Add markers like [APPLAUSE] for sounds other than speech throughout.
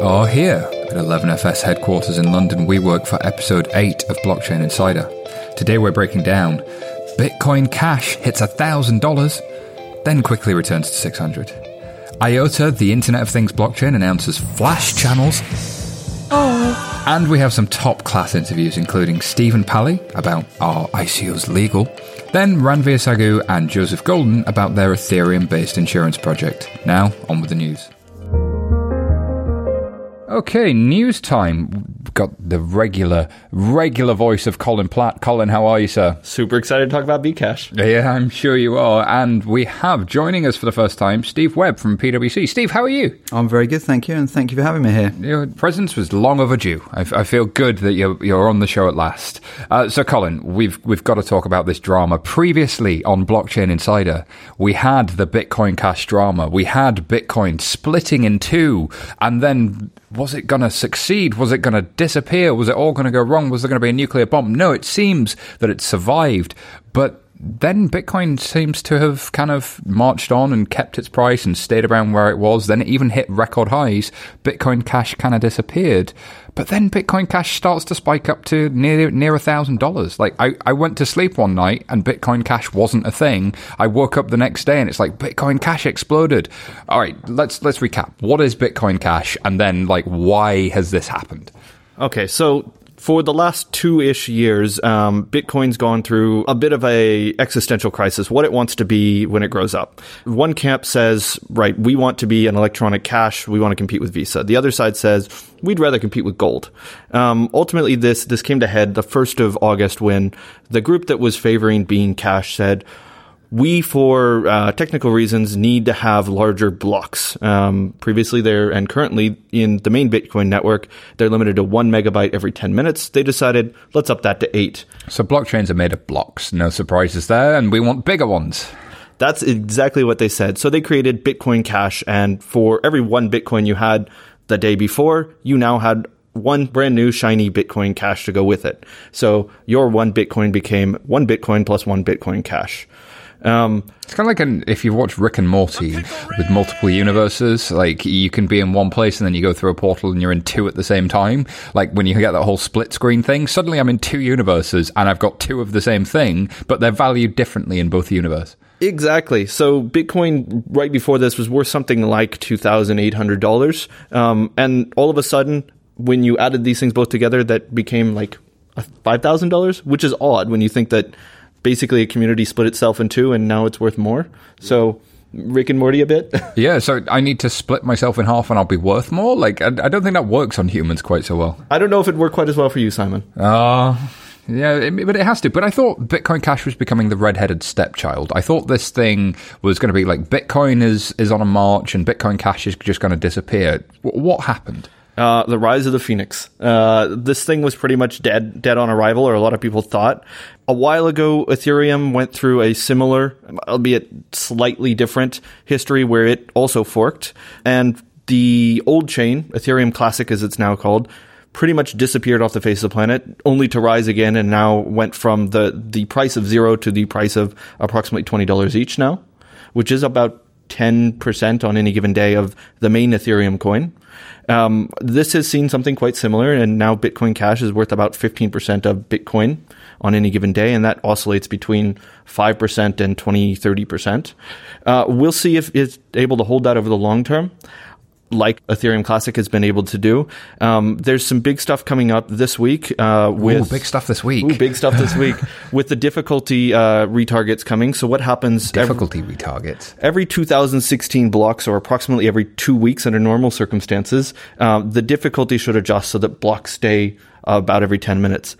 are here at 11FS headquarters in London. We work for episode 8 of Blockchain Insider. Today we're breaking down Bitcoin Cash hits $1,000, then quickly returns to 600. IOTA, the Internet of Things blockchain, announces flash channels. Oh. And we have some top class interviews, including Stephen Palley about our ICOs legal? Then Ranvir Saggu and Joseph Goulden about their Ethereum based insurance project. Now, on with the news. Okay, news time. We've got the regular, regular voice of Colin Platt. Colin, how are you, sir? Super excited to talk about Bcash. Yeah, I'm sure you are. And we have joining us for the first time Steve Webb from PwC. Steve, how are you? I'm very good, thank you, and thank you for having me here. Your presence was long overdue. I, I feel good that you're, you're on the show at last. Uh, so, Colin, we've we've got to talk about this drama. Previously on Blockchain Insider, we had the Bitcoin Cash drama. We had Bitcoin splitting in two, and then was it going to succeed? Was it going to disappear? Was it all going to go wrong? Was there going to be a nuclear bomb? No, it seems that it survived, but then Bitcoin seems to have kind of marched on and kept its price and stayed around where it was. Then it even hit record highs. Bitcoin Cash kind of disappeared. But then Bitcoin Cash starts to spike up to near near a thousand dollars. Like I, I went to sleep one night and Bitcoin Cash wasn't a thing. I woke up the next day and it's like Bitcoin Cash exploded. All right, let's let's recap. What is Bitcoin Cash, and then like why has this happened? Okay, so for the last two-ish years, um, Bitcoin's gone through a bit of a existential crisis. What it wants to be when it grows up. One camp says, right, we want to be an electronic cash. We want to compete with Visa. The other side says we'd rather compete with gold. Um, ultimately, this this came to head the first of August when the group that was favoring being cash said we, for uh, technical reasons, need to have larger blocks. Um, previously, there and currently in the main Bitcoin network, they're limited to one megabyte every 10 minutes. They decided, let's up that to eight. So blockchains are made of blocks. No surprises there, and we want bigger ones. That's exactly what they said. So they created Bitcoin Cash, and for every one Bitcoin you had the day before, you now had one brand new shiny Bitcoin Cash to go with it. So your one Bitcoin became one Bitcoin plus one Bitcoin Cash. Um, it's kind of like an, if you watch Rick and Morty with multiple universes, like you can be in one place and then you go through a portal and you're in two at the same time. Like when you get that whole split screen thing, suddenly I'm in two universes and I've got two of the same thing, but they're valued differently in both universes. Exactly. So Bitcoin right before this was worth something like two thousand eight hundred dollars, um, and all of a sudden, when you added these things both together, that became like five thousand dollars, which is odd when you think that basically a community split itself in two and now it's worth more. So Rick and Morty a bit. [LAUGHS] yeah, so I need to split myself in half and I'll be worth more. Like I, I, don't think that works on humans quite so well. I don't know if it worked quite as well for you, Simon. Uh yeah, it, but it has to. But I thought Bitcoin Cash was becoming the red-headed stepchild. I thought this thing was going to be like Bitcoin is is on a march and Bitcoin Cash is just going to disappear. W- what happened? Uh, the rise of the phoenix. Uh, this thing was pretty much dead, dead on arrival, or a lot of people thought. A while ago, Ethereum went through a similar, albeit slightly different, history where it also forked, and the old chain, Ethereum Classic as it's now called, pretty much disappeared off the face of the planet, only to rise again, and now went from the the price of zero to the price of approximately twenty dollars each now, which is about 10% on any given day of the main Ethereum coin. Um, this has seen something quite similar, and now Bitcoin Cash is worth about 15% of Bitcoin on any given day, and that oscillates between 5% and 20, 30%. Uh, we'll see if it's able to hold that over the long term like Ethereum Classic has been able to do. Um, there's some big stuff coming up this week. Uh, with ooh, big stuff this week. Ooh, big stuff this week [LAUGHS] with the difficulty uh, retargets coming. So what happens? Difficulty every, retargets every 2016 blocks, or approximately every two weeks under normal circumstances. Uh, the difficulty should adjust so that blocks stay about every 10 minutes.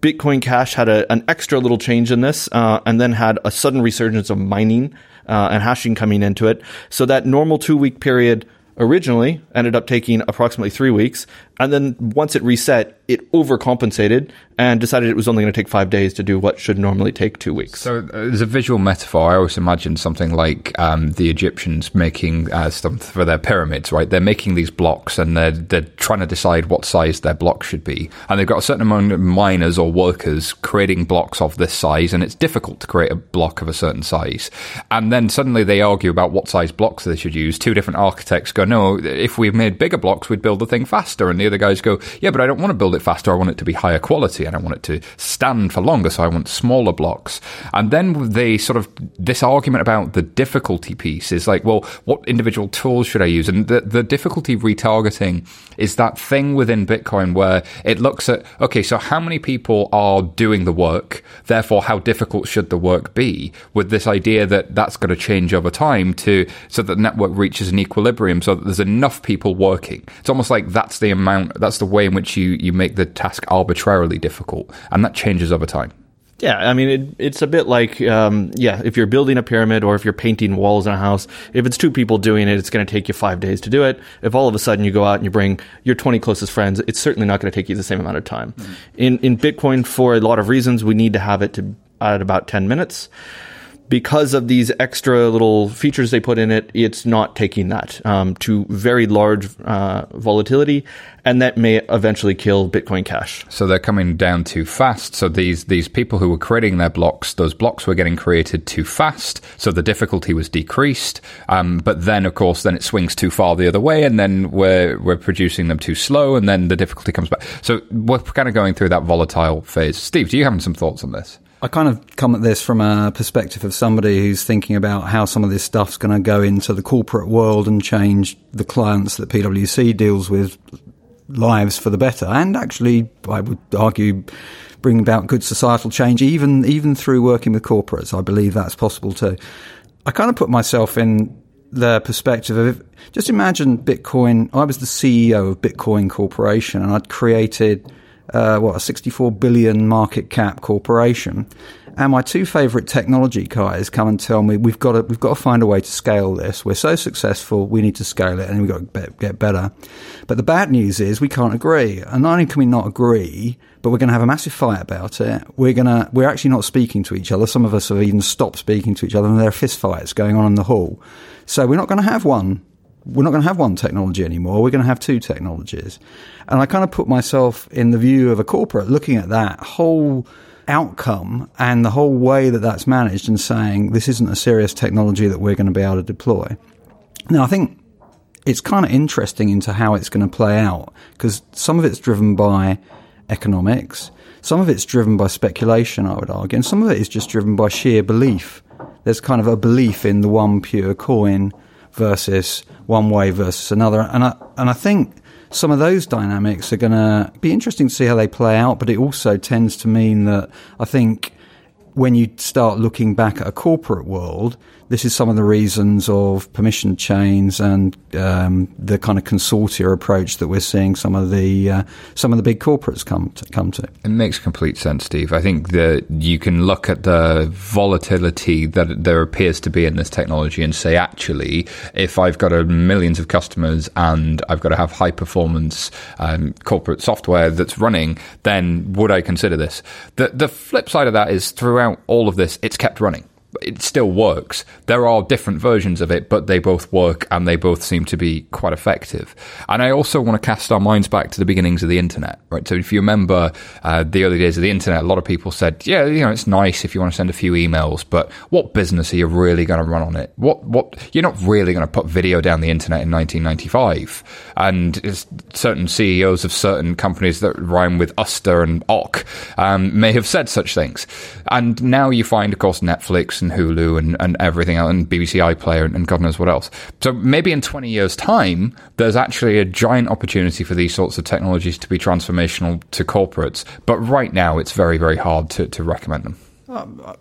Bitcoin Cash had a, an extra little change in this, uh, and then had a sudden resurgence of mining uh, and hashing coming into it. So that normal two week period originally ended up taking approximately three weeks. And then once it reset, it overcompensated and decided it was only going to take five days to do what should normally take two weeks. So, uh, as a visual metaphor, I always imagine something like um, the Egyptians making uh, stuff for their pyramids, right? They're making these blocks and they're, they're trying to decide what size their block should be. And they've got a certain amount of miners or workers creating blocks of this size, and it's difficult to create a block of a certain size. And then suddenly they argue about what size blocks they should use. Two different architects go, no, if we made bigger blocks, we'd build the thing faster. And the other guys go, yeah, but I don't want to build it faster. I want it to be higher quality I want it to stand for longer. So I want smaller blocks. And then they sort of, this argument about the difficulty piece is like, well, what individual tools should I use? And the, the difficulty retargeting is that thing within Bitcoin where it looks at, okay, so how many people are doing the work? Therefore, how difficult should the work be? With this idea that that's going to change over time to, so that the network reaches an equilibrium so that there's enough people working. It's almost like that's the amount, that's the way in which you, you make the task arbitrarily difficult. And that changes over time. Yeah, I mean, it, it's a bit like, um, yeah, if you're building a pyramid or if you're painting walls in a house, if it's two people doing it, it's going to take you five days to do it. If all of a sudden you go out and you bring your 20 closest friends, it's certainly not going to take you the same amount of time. Mm-hmm. In, in Bitcoin, for a lot of reasons, we need to have it to at about 10 minutes because of these extra little features they put in it, it's not taking that um, to very large uh, volatility, and that may eventually kill Bitcoin Cash. So they're coming down too fast. So these these people who were creating their blocks, those blocks were getting created too fast. So the difficulty was decreased. Um, but then, of course, then it swings too far the other way, and then we're we're producing them too slow, and then the difficulty comes back. So we're kind of going through that volatile phase. Steve, do you have some thoughts on this? I kind of come at this from a perspective of somebody who's thinking about how some of this stuff's going to go into the corporate world and change the clients that PwC deals with lives for the better, and actually, I would argue, bring about good societal change, even even through working with corporates. I believe that's possible too. I kind of put myself in the perspective of just imagine Bitcoin. I was the CEO of Bitcoin Corporation, and I'd created uh, what a 64 billion market cap corporation. And my two favorite technology guys come and tell me we've got to we've got to find a way to scale this. We're so successful, we need to scale it, and we've got to get better. But the bad news is we can't agree. And not only can we not agree, but we're going to have a massive fight about it. We're to we're actually not speaking to each other. Some of us have even stopped speaking to each other, and there are fist fights going on in the hall. So we're not going to have one we're not going to have one technology anymore. We're going to have two technologies. And I kind of put myself in the view of a corporate looking at that whole outcome and the whole way that that's managed and saying this isn't a serious technology that we're going to be able to deploy. Now, I think it's kind of interesting into how it's going to play out because some of it's driven by economics, some of it's driven by speculation, I would argue, and some of it is just driven by sheer belief. There's kind of a belief in the one pure coin versus one way versus another. And I, and I think some of those dynamics are going to be interesting to see how they play out, but it also tends to mean that I think when you start looking back at a corporate world, this is some of the reasons of permission chains and um, the kind of consortia approach that we're seeing some of the uh, some of the big corporates come to, come to. It makes complete sense, Steve. I think that you can look at the volatility that there appears to be in this technology and say, actually, if I've got a millions of customers and I've got to have high performance um, corporate software that's running, then would I consider this? The the flip side of that is throughout all of this, it's kept running it still works. There are different versions of it, but they both work and they both seem to be quite effective. And I also want to cast our minds back to the beginnings of the internet, right? So if you remember uh, the early days of the internet, a lot of people said, yeah, you know, it's nice if you want to send a few emails, but what business are you really going to run on it? What, what, you're not really going to put video down the internet in 1995. And certain CEOs of certain companies that rhyme with Uster and Ock um, may have said such things. And now you find, of course, Netflix and Hulu and, and everything else, and BBC iPlayer and, and God knows what else. So maybe in 20 years' time, there's actually a giant opportunity for these sorts of technologies to be transformational to corporates. But right now, it's very, very hard to, to recommend them. Uh,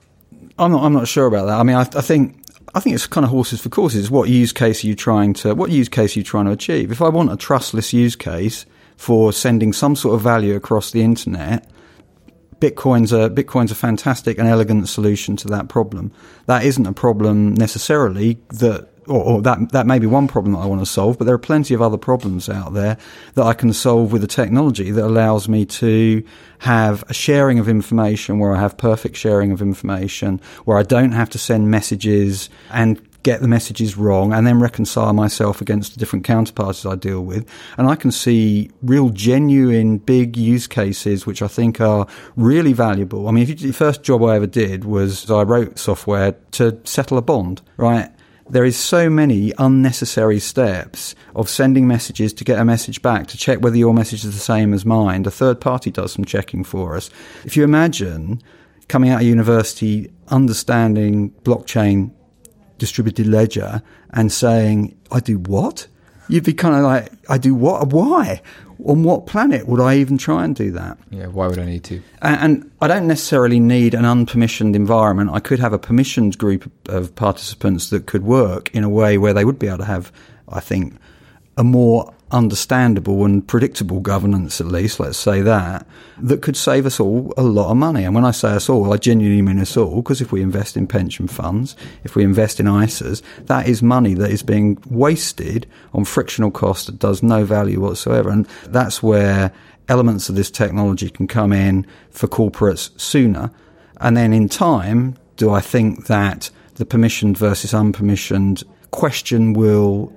I'm not. I'm not sure about that. I mean, I, I think I think it's kind of horses for courses. What use case are you trying to? What use case are you trying to achieve? If I want a trustless use case for sending some sort of value across the internet, Bitcoin's a Bitcoin's a fantastic and elegant solution to that problem. That isn't a problem necessarily that or, or, that that may be one problem that I want to solve, but there are plenty of other problems out there that I can solve with a technology that allows me to have a sharing of information where I have perfect sharing of information, where I don't have to send messages and get the messages wrong and then reconcile myself against the different counterparties I deal with. And I can see real genuine big use cases which I think are really valuable. I mean, you, the first job I ever did was I wrote software to settle a bond, right? there is so many unnecessary steps of sending messages to get a message back to check whether your message is the same as mine. A third party does some checking for us. If you imagine coming out of university, understanding blockchain distributed ledger and saying, I do what? You'd be kind of like, I do what? Why? On what planet would I even try and do that? Yeah, why would I need to? And, and I don't necessarily need an unpermissioned environment. I could have a permissioned group of participants that could work in a way where they would be able to have, I think, a more understandable and predictable governance, at least, let's say that, that could save us all a lot of money. And when I say us all, I genuinely mean us all, because if we invest in pension funds, if we invest in ISAs, that is money that is being wasted on frictional cost that does no value whatsoever. And that's where elements of this technology can come in for corporates sooner. And then in time, do I think that the permissioned versus unpermissioned question will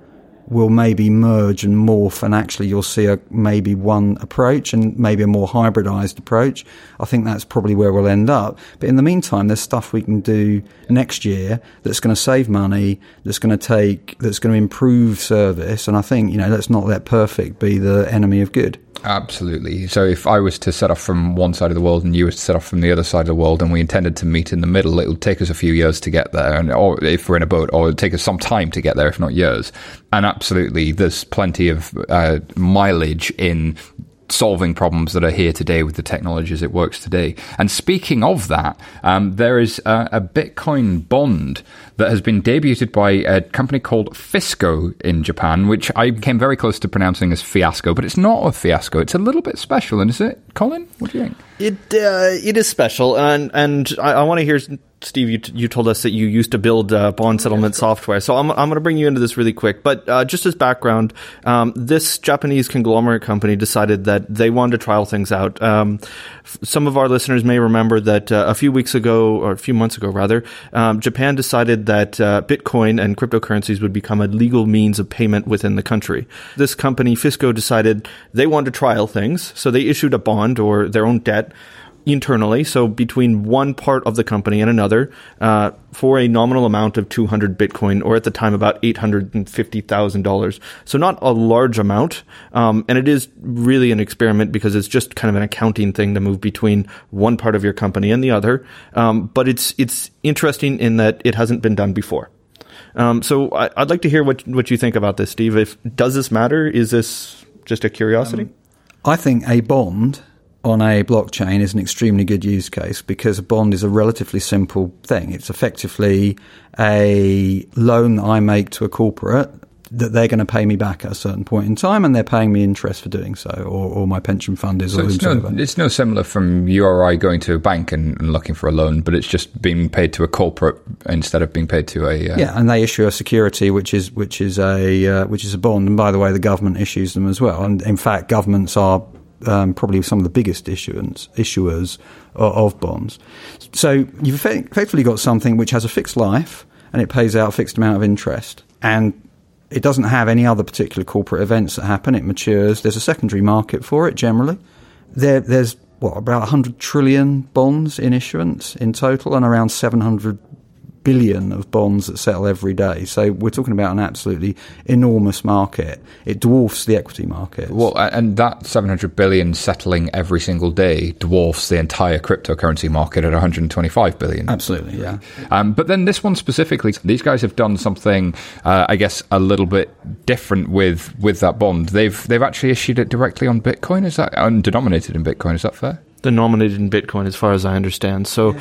will maybe merge and morph and actually you'll see a maybe one approach and maybe a more hybridized approach. I think that's probably where we'll end up. But in the meantime, there's stuff we can do next year that's going to save money, that's going to take, that's going to improve service. And I think, you know, let's not let perfect be the enemy of good. Absolutely. So if I was to set off from one side of the world and you were to set off from the other side of the world and we intended to meet in the middle, it'll take us a few years to get there. And or if we're in a boat, or it'll take us some time to get there, if not years. And absolutely, there's plenty of uh, mileage in solving problems that are here today with the technology as it works today. And speaking of that, um, there is a, a, Bitcoin bond that has been debuted by a company called Fisco in Japan, which I came very close to pronouncing as fiasco, but it's not a fiasco. It's a little bit special, and is it, Colin? What do you think? It uh, it is special, and and I, I want to hear Steve, you, t- you told us that you used to build uh, bond settlement software. So I'm, I'm going to bring you into this really quick. But uh, just as background, um, this Japanese conglomerate company decided that they wanted to trial things out. Um, f- some of our listeners may remember that uh, a few weeks ago, or a few months ago rather, um, Japan decided that uh, Bitcoin and cryptocurrencies would become a legal means of payment within the country. This company, Fisco, decided they wanted to trial things. So they issued a bond or their own debt internally, so between one part of the company and another, uh, for a nominal amount of 200 Bitcoin, or at the time about $850,000. So not a large amount. Um, and it is really an experiment because it's just kind of an accounting thing to move between one part of your company and the other. Um, but it's, it's interesting in that it hasn't been done before. Um, so I, would like to hear what, what you think about this, Steve. If, does this matter? Is this just a curiosity? Um, I think a bond on a blockchain is an extremely good use case because a bond is a relatively simple thing. It's effectively a loan that I make to a corporate that they're going to pay me back at a certain point in time, and they're paying me interest for doing so, or, or my pension fund is. So it's no, it's no similar from you or I going to a bank and, and, looking for a loan, but it's just being paid to a corporate instead of being paid to a. Uh, yeah, and they issue a security, which is which is a uh, which is a bond, and by the way, the government issues them as well. And in fact, governments are um, probably some of the biggest issuance, issuers of, bonds. So you've effectively got something which has a fixed life and it pays out a fixed amount of interest. And it doesn't have any other particular corporate events that happen. It matures. There's a secondary market for it generally. There, there's what about 100 trillion bonds in issuance in total, and around 700 billion of bonds that settle every day. So we're talking about an absolutely enormous market. It dwarfs the equity market. Well, and that 700 billion settling every single day dwarfs the entire cryptocurrency market at 125 billion. Absolutely, yeah. Um, but then this one specifically, these guys have done something, uh, I guess, a little bit different with with that bond. They've they've actually issued it directly on Bitcoin. Is that undenominated in Bitcoin? Is that fair? Denominated in Bitcoin, as far as I understand. So.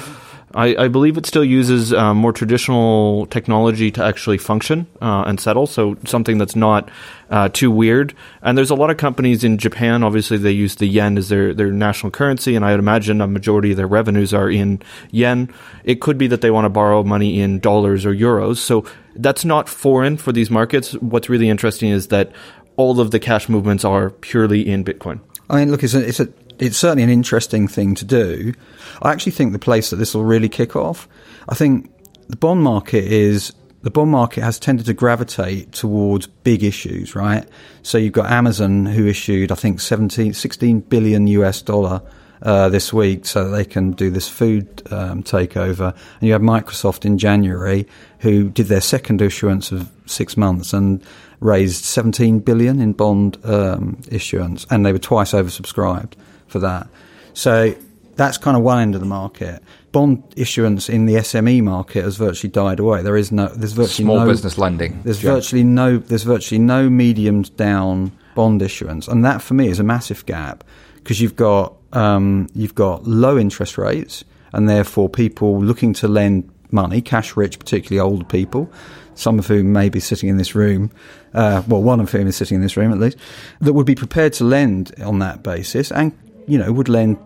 I, I believe it still uses uh, more traditional technology to actually function uh, and settle, so something that's not uh, too weird. And there's a lot of companies in Japan. Obviously, they use the yen as their their national currency, and I would imagine a majority of their revenues are in yen. It could be that they want to borrow money in dollars or euros. So that's not foreign for these markets. What's really interesting is that all of the cash movements are purely in Bitcoin. I mean, look, it's a, it's a it's certainly an interesting thing to do. I actually think the place that this will really kick off, I think the bond market is the bond market has tended to gravitate towards big issues, right? So you've got Amazon who issued, I think, 17, 16 billion US dollar uh, this week so that they can do this food um, takeover. And you have Microsoft in January who did their second issuance of six months and raised 17 billion in bond um, issuance, and they were twice oversubscribed for that. So that's kind of one end of the market. Bond issuance in the SME market has virtually died away. There is no, there's virtually no small no, business lending. There's virtually no, there's virtually no medium down bond issuance, and that for me is a massive gap because you've got um, you've got low interest rates, and therefore people looking to lend money, cash rich, particularly older people, some of whom may be sitting in this room, uh, well, one of whom is sitting in this room at least, that would be prepared to lend on that basis and you know, would lend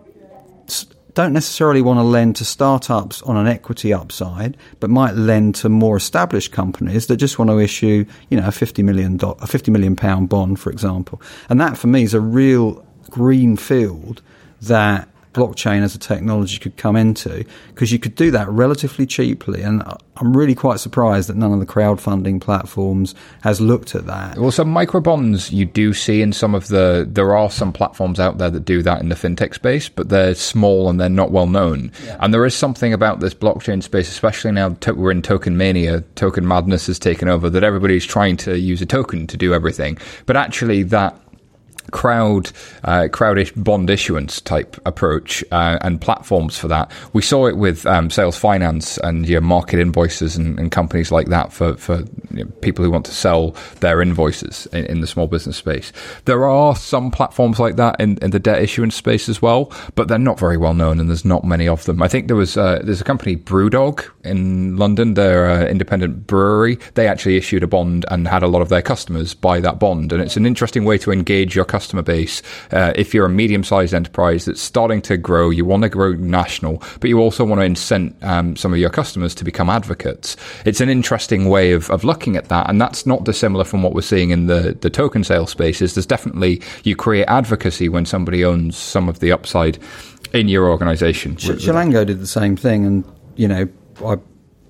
don't necessarily want to lend to startups on an equity upside, but might lend to more established companies that just want to issue, you know, a fifty million a fifty million pound bond, for example. And that, for me, is a real green field that blockchain as a technology could come into because you could do that relatively cheaply. And I'm really quite surprised that none of the crowdfunding platforms has looked at that. Well, some microbonds you do see in some of the, there are some platforms out there that do that in the fintech space, but they're small and they're not well known. Yeah. And there is something about this blockchain space, especially now to- we're in token mania, token madness has taken over, that everybody's trying to use a token to do everything. But actually, that crowd uh, crowdish bond issuance type approach uh, and platforms for that. We saw it with um, sales finance and your market invoices and, and, companies like that for for you know, people who want to sell their invoices in, in, the small business space. There are some platforms like that in, in, the debt issuance space as well, but they're not very well known and there's not many of them. I think there was uh, there's a company Brewdog in London. They're an independent brewery. They actually issued a bond and had a lot of their customers buy that bond, and it's an interesting way to engage your customer base. Uh, if you're a medium sized enterprise that's starting to grow, you want to grow national, but you also want to incent um, some of your customers to become advocates. It's an interesting way of, of looking at that, and that's not dissimilar from what we're seeing in the, the token sale spaces. There's definitely, you create advocacy when somebody owns some of the upside in your organization. Chilango did the same thing, and, you know, I,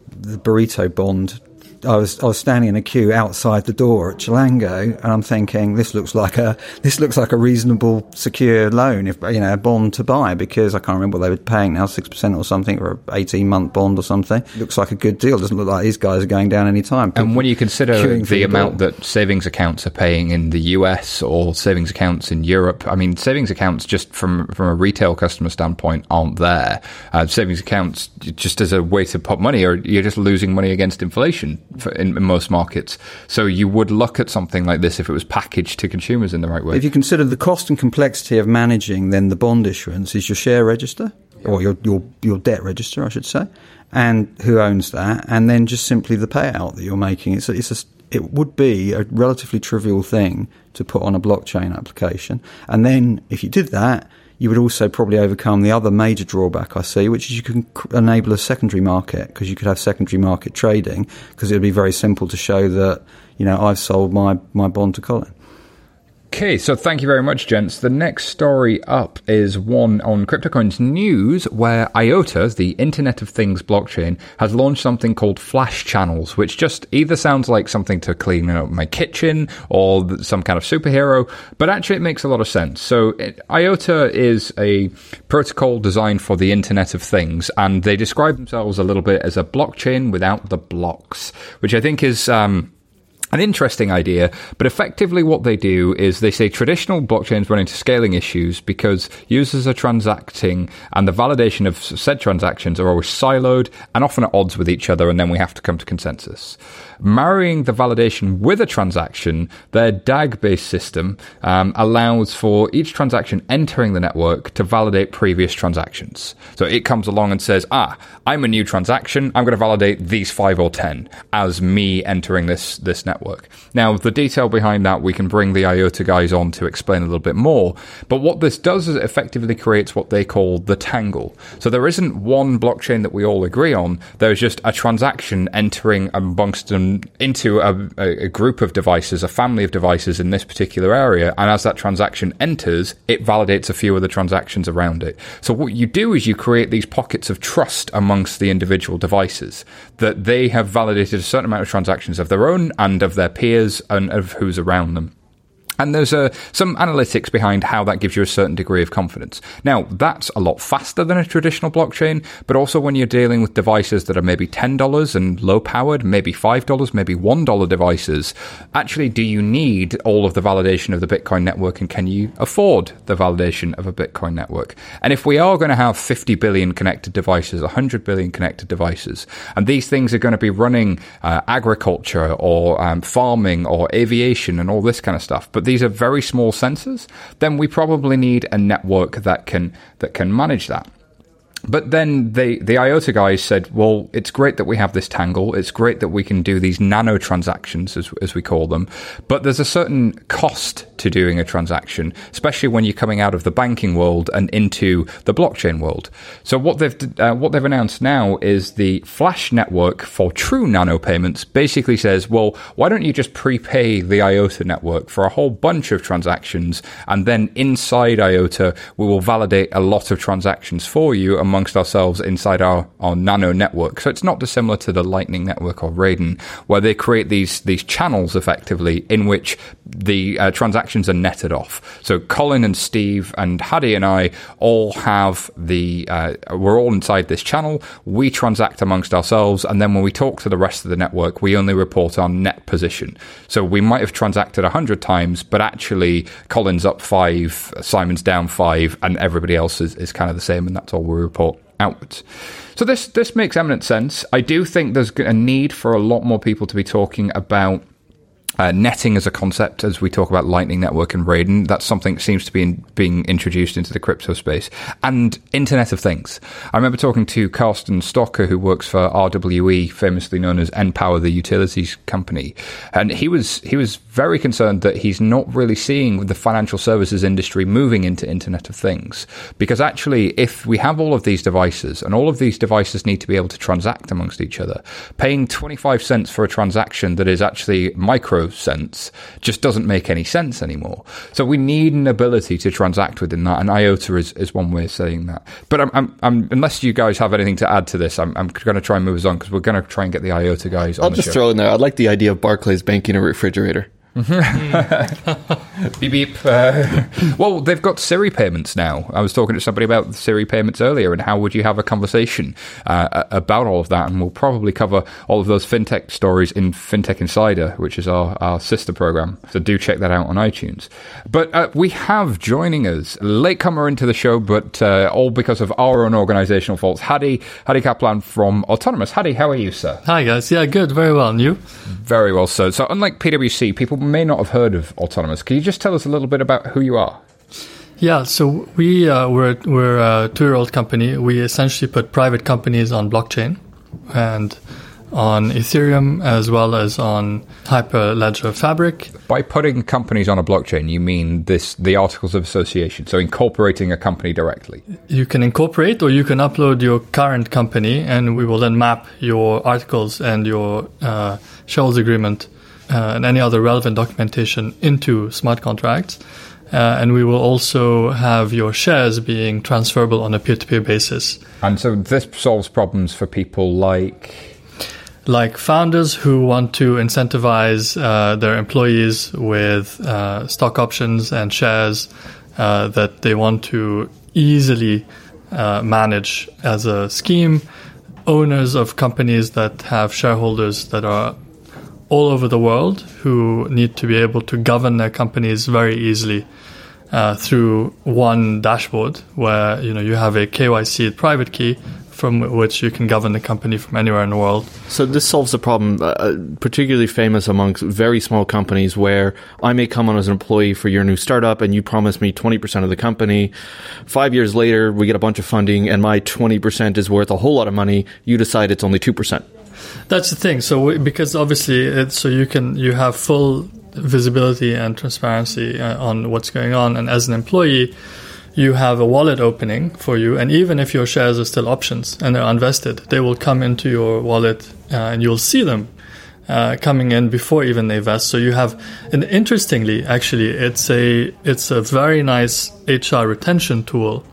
the burrito bond I was I was standing in a queue outside the door at Chilango, and I'm thinking this looks like a this looks like a reasonable secure loan, if you know, a bond to buy because I can't remember what they were paying now, six percent or something, or eighteen month bond or something. Looks like a good deal. Doesn't look like these guys are going down any time. People and when you consider the amount that savings accounts are paying in the US or savings accounts in Europe, I mean, savings accounts just from from a retail customer standpoint aren't there. Uh, savings accounts just as a way to put money, or you're just losing money against inflation in, in, most markets. So you would look at something like this if it was packaged to consumers in the right way. If you consider the cost and complexity of managing, then the bond issuance is your share register or your, your your debt register, I should say, and who owns that, and then just simply the payout that you're making. It's a, it's a, it would be a relatively trivial thing to put on a blockchain application, and then if you did that you would also probably overcome the other major drawback I see, which is you can enable a secondary market because you could have secondary market trading because it would be very simple to show that you know I've sold my my bond to Colin. Okay, so thank you very much, gents. The next story up is one on CryptoCoins News, where IOTA, the Internet of Things blockchain, has launched something called Flash Channels, which just either sounds like something to clean up my kitchen or some kind of superhero, but actually it makes a lot of sense. So it, IOTA is a protocol designed for the Internet of Things, and they describe themselves a little bit as a blockchain without the blocks, which I think is. Um, an interesting idea, but effectively what they do is they say traditional blockchains run into scaling issues because users are transacting and the validation of said transactions are always siloed and often at odds with each other, and then we have to come to consensus marrying the validation with a transaction, their DAG based system um, allows for each transaction entering the network to validate previous transactions. So it comes along and says, ah, I'm a new transaction. I'm going to validate these five or 10 as me entering this, this network. Now, the detail behind that, we can bring the IOTA guys on to explain a little bit more. But what this does is it effectively creates what they call the tangle. So there isn't one blockchain that we all agree on. There's just a transaction entering amongst into a, a, group of devices, a family of devices in this particular area. And as that transaction enters, it validates a few of the transactions around it. So what you do is you create these pockets of trust amongst the individual devices that they have validated a certain amount of transactions of their own and of their peers and of who's around them. And there's uh, some analytics behind how that gives you a certain degree of confidence. Now, that's a lot faster than a traditional blockchain, but also when you're dealing with devices that are maybe $10 and low powered, maybe $5, maybe $1 devices, actually, do you need all of the validation of the Bitcoin network and can you afford the validation of a Bitcoin network? And if we are going to have 50 billion connected devices, 100 billion connected devices, and these things are going to be running uh, agriculture or um, farming or aviation and all this kind of stuff, but but these are very small sensors, then we probably need a network that can that can manage that. But then they, the IOTA guys said, well, it's great that we have this tangle. It's great that we can do these nano transactions, as, as we call them. But there's a certain cost to doing a transaction, especially when you're coming out of the banking world and into the blockchain world. So what they've, uh, what they've announced now is the Flash network for true nano payments basically says, well, why don't you just prepay the IOTA network for a whole bunch of transactions? And then inside IOTA, we will validate a lot of transactions for you amongst ourselves inside our, our nano network. So it's not dissimilar to the Lightning Network or Raiden, where they create these these channels effectively in which the uh, transactions are netted off. So Colin and Steve and Hadi and I all have the uh, we're all inside this channel. We transact amongst ourselves, and then when we talk to the rest of the network, we only report our net position. So we might have transacted a hundred times, but actually Colin's up five, Simon's down five, and everybody else is, is kind of the same, and that's all we report outwards. So this this makes eminent sense. I do think there's a need for a lot more people to be talking about uh, netting as a concept, as we talk about Lightning Network and Raiden, that's something that seems to be in, being introduced into the crypto space. And Internet of Things. I remember talking to Carsten Stocker, who works for RWE, famously known as npower, the utilities company, and he was he was very concerned that he's not really seeing the financial services industry moving into Internet of Things. Because actually, if we have all of these devices, and all of these devices need to be able to transact amongst each other, paying 25 cents for a transaction that is actually micro sense just doesn't make any sense anymore. So we need an ability to transact within that, and IOTA is, is one way of saying that. But I'm, I'm, I'm, unless you guys have anything to add to this, I'm, I'm going to try and move us on because we're going to try and get the IOTA guys. I'll just show. throw in there. I'd like the idea of Barclays banking a refrigerator. [LAUGHS] beep beep. Uh, well, they've got Siri payments now. I was talking to somebody about Siri payments earlier, and how would you have a conversation uh, about all of that? And we'll probably cover all of those fintech stories in Fintech Insider, which is our, our sister program. So do check that out on iTunes. But uh, we have joining us latecomer into the show, but uh, all because of our own organizational faults. Hadi Hadi Kabalan from Otonomos. Hadi, how are you, sir? Hi guys. Yeah, good. Very well. And you? Very well, sir. So unlike PwC, people may not have heard of Otonomos. Can you just tell us a little bit about who you are? Yeah, so we uh, we're we're a two-year-old company. We essentially put private companies on blockchain and on Ethereum as well as on Hyperledger Fabric. By putting companies on a blockchain, you mean this the articles of association, so incorporating a company directly. You can incorporate or you can upload your current company, and we will then map your articles and your uh, shareholders agreement uh, and any other relevant documentation into smart contracts. Uh, and we will also have your shares being transferable on a peer-to-peer basis. And so this solves problems for people like like founders who want to incentivize uh, their employees with uh, stock options and shares uh, that they want to easily uh, manage as a scheme. Owners of companies that have shareholders that are all over the world who need to be able to govern their companies very easily uh, through one dashboard where you know you have a KYC private key from which you can govern the company from anywhere in the world. So this solves a problem uh, particularly famous amongst very small companies where I may come on as an employee for your new startup and you promise me 20% of the company. 5 years later we get a bunch of funding and my 20% is worth a whole lot of money. You decide it's only 2%. That's the thing. So we, because obviously it, so you can you have full visibility and transparency uh, on what's going on and as an employee you have a wallet opening for you, and even if your shares are still options and they're unvested, they will come into your wallet uh, and you'll see them uh, coming in before even they vest. So you have, and interestingly, actually, it's a it's a very nice HR retention tool.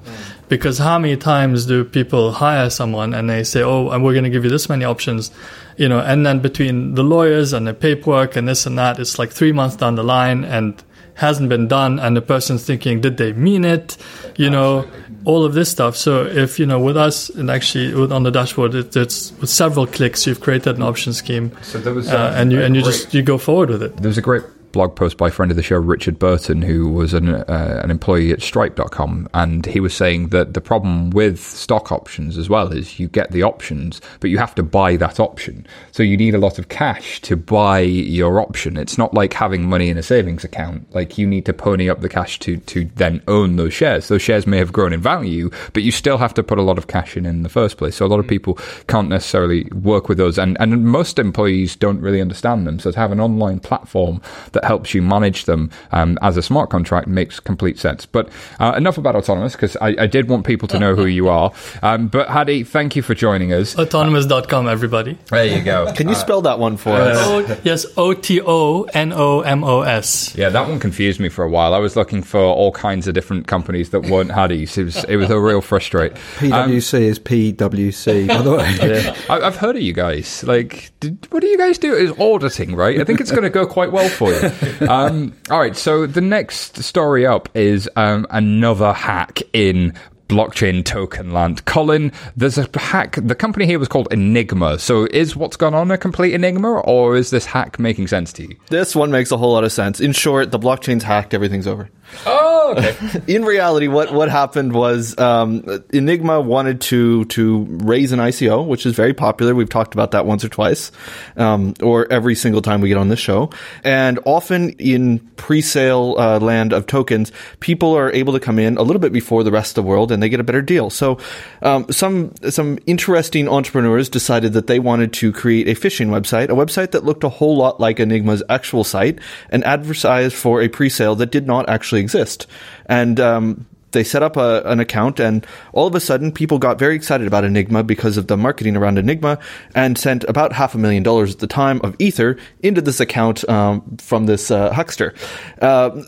Because how many times do people hire someone and they say, "Oh, and we're going to give you this many options," you know, and then between the lawyers and the paperwork and this and that, it's like three months down the line, and hasn't been done and the person's thinking did they mean it? You know all of this stuff. So if you know with us and actually with, on the dashboard it, it's with several clicks you've created an option scheme. So there was, uh, and you and you just you go forward with it. There was a great blog post by a friend of the show, Richard Burton, who was an, uh, an employee at Stripe.com, and he was saying that the problem with stock options as well is you get the options, but you have to buy that option. So you need a lot of cash to buy your option. It's not like having money in a savings account. Like you need to pony up the cash to to then own those shares. Those shares may have grown in value, but you still have to put a lot of cash in in the first place. So a lot of people can't necessarily work with those, and and most employees don't really understand them. So to have an online platform that that helps you manage them um, as a smart contract makes complete sense. But uh, enough about Otonomos because I, I, did want people to know who you are. Um, but Hadi, thank you for joining us. Otonomos.com, everybody. There you go. Can you uh, spell that one for us? O, yes, O T O N O M O S. Yeah, that one confused me for a while. I was looking for all kinds of different companies that weren't Hadi's. It was, it was a real frustrate. PwC um, is PwC, by the way. [LAUGHS] yeah. I, have heard of you guys. Like, did, what do you guys do? Is auditing, right? I think it's going to go quite well for you [LAUGHS] um, all right, so the next story up is um, another hack in blockchain token land. Colin, there's a hack. The company here was called Enigma. So is what's gone on a complete enigma, or is this hack making sense to you? This one makes a whole lot of sense. In short, the blockchain's hacked, everything's over. Oh, okay. [LAUGHS] in reality, what, what happened was um, Enigma wanted to to raise an ICO, which is very popular. We've talked about that once or twice, um, or every single time we get on this show. And often in pre-sale uh, land of tokens, people are able to come in a little bit before the rest of the world, and they get a better deal. So um, some some interesting entrepreneurs decided that they wanted to create a phishing website, a website that looked a whole lot like Enigma's actual site, and advertised for a pre-sale that did not actually actually exist. And um, they set up a, an account, and all of a sudden, people got very excited about Enigma because of the marketing around Enigma, and sent about half a million dollars at the time of Ether into this account um, from this uh, huckster. Uh,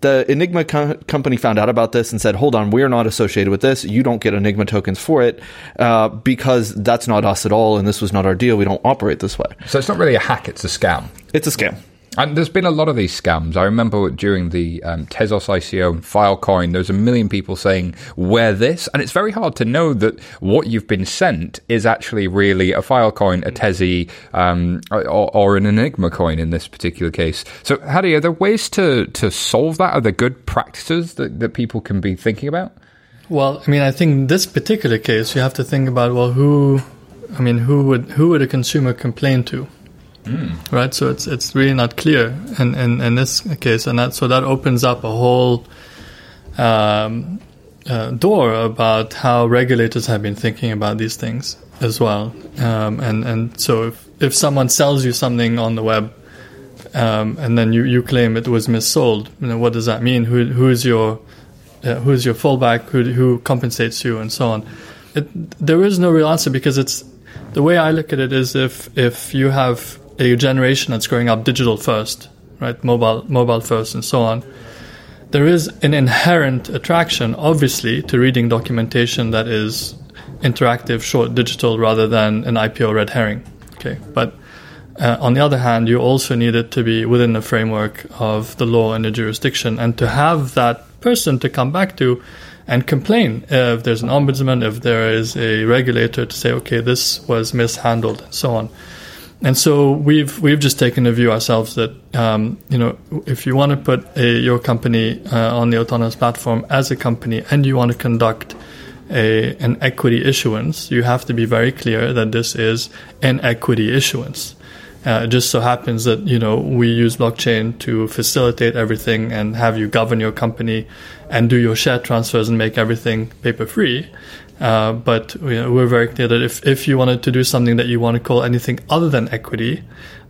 the Enigma co- company found out about this and said, "Hold on, we're not associated with this. You don't get Enigma tokens for it uh, because that's not us at all, and this was not our deal. We don't operate this way." So it's not really a hack; it's a scam. It's a scam. And there's been a lot of these scams. I remember during the um, Tezos ICO and Filecoin, there's a million people saying, wear this. And it's very hard to know that what you've been sent is actually really a Filecoin, a Tezzy, um, or, or, an Enigma coin in this particular case. So, Hadi, are there ways to, to solve that? Are there good practices that, that people can be thinking about? Well, I mean, I think in this particular case, you have to think about, well, who, I mean, who would, who would a consumer complain to? Mm. Right, so it's it's really not clear in, in, in this case, and that so that opens up a whole um, uh, door about how regulators have been thinking about these things as well. Um, and and so if if someone sells you something on the web, um, and then you, you claim it was missold, you know, what does that mean? Who who is your uh, who is your fallback? Who who compensates you, and so on. It, there is no real answer because it's the way I look at it is if if you have a generation that's growing up digital first, right? Mobile, mobile first, and so on. There is an inherent attraction, obviously, to reading documentation that is interactive, short, digital, rather than an IPO red herring. Okay, but uh, on the other hand, you also need it to be within the framework of the law and the jurisdiction, and to have that person to come back to and complain if there's an ombudsman, if there is a regulator to say, okay, this was mishandled, and so on. And so we've we've just taken a view ourselves that um, you know if you want to put a, your company uh, on the Otonomos platform as a company and you want to conduct a, an equity issuance, you have to be very clear that this is an equity issuance. Uh, it just so happens that you know we use blockchain to facilitate everything and have you govern your company and do your share transfers and make everything paper free. Uh, but you know, we're very clear that if, if you wanted to do something that you want to call anything other than equity,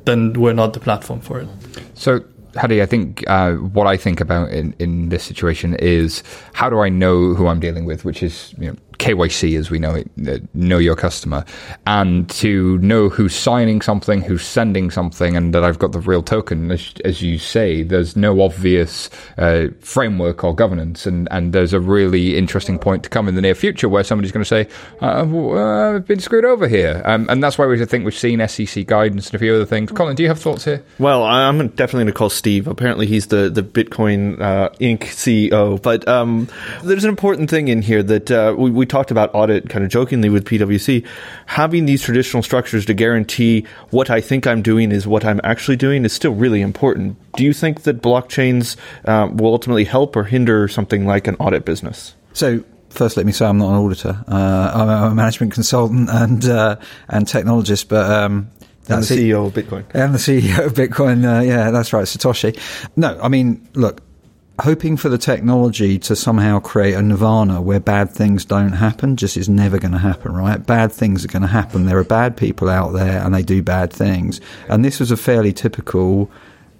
then we're not the platform for it. So, Hadi, I think uh, what I think about in, in this situation is how do I know who I'm dealing with, which is you know, KYC as we know it, uh, know your customer, and to know who's signing something, who's sending something, and that I've got the real token. As, as you say, there's no obvious uh, framework or governance, and, and there's a really interesting point to come in the near future where somebody's going to say, uh, uh, "I've been screwed over here," um, and that's why we think we've seen SEC guidance and a few other things. Colin, do you have thoughts here? Well, I'm definitely going to call Steve. Apparently, he's the the Bitcoin uh, Inc. CEO, but um, there's an important thing in here that uh, we, we talked about audit kind of jokingly with PwC. Having these traditional structures to guarantee what I think I'm doing is what I'm actually doing is still really important. Do you think that blockchains uh, will ultimately help or hinder something like an audit business? So first, let me say I'm not an auditor. Uh, I'm a management consultant and uh, and technologist, but um, that's the CEO of Bitcoin. I'm the CEO of Bitcoin. Uh, yeah, that's right, Satoshi. No, I mean, look, hoping for the technology to somehow create a nirvana where bad things don't happen just is never going to happen, right? Bad things are going to happen. There are bad people out there and they do bad things. And this was a fairly typical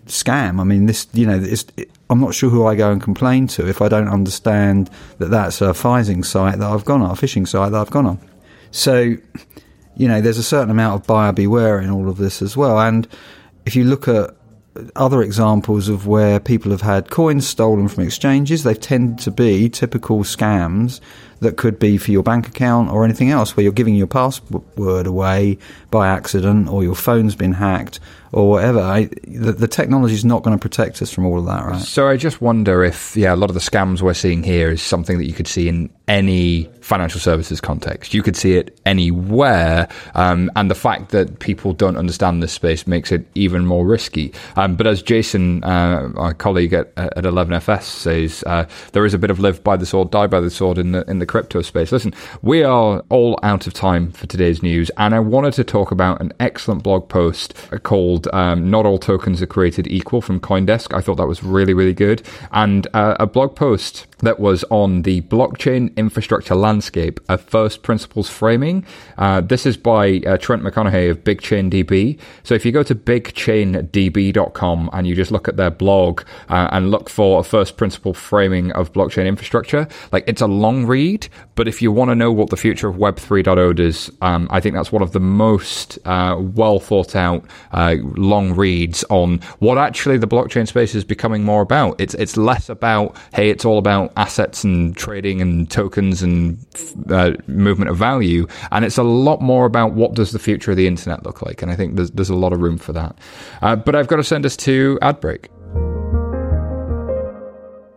scam. I mean, this, you know, it, I'm not sure who I go and complain to if I don't understand that that's a phishing site that I've gone on, a phishing site that I've gone on. So, you know, there's a certain amount of buyer beware in all of this as well. And if you look at other examples of where people have had coins stolen from exchanges. They've tended to be typical scams that could be for your bank account or anything else, where you're giving your password away by accident or your phone's been hacked or whatever. I, the, the technology is not going to protect us from all of that, right? So I just wonder if, yeah, a lot of the scams we're seeing here is something that you could see in any financial services context. You could see it anywhere, um, and the fact that people don't understand this space makes it even more risky. Um, but as Jason, uh, our colleague at, at 11FS, says, uh, there is a bit of live by the sword, die by the sword in the in the crypto space. Listen, we are all out of time for today's news, and I wanted to talk about an excellent blog post called um, "Not All Tokens Are Created Equal" from CoinDesk. I thought that was really really good, and uh, a blog post that was on the blockchain infrastructure landscape, a first principles framing. Uh, this is by uh, Trent McConaghy of BigChainDB. So if you go to bigchaindb.com and you just look at their blog uh, and look for a first principle framing of blockchain infrastructure, like it's a long read, but if you want to know what the future of Web 3.0 is, um, I think that's one of the most uh, well thought out uh, long reads on what actually the blockchain space is becoming more about. It's it's less about hey, it's all about assets and trading and tokens and uh, movement of value, and it's a lot more about what does the future of the internet look like. And I think there's there's a lot of room for that. Uh, but I've got to send us to ad break.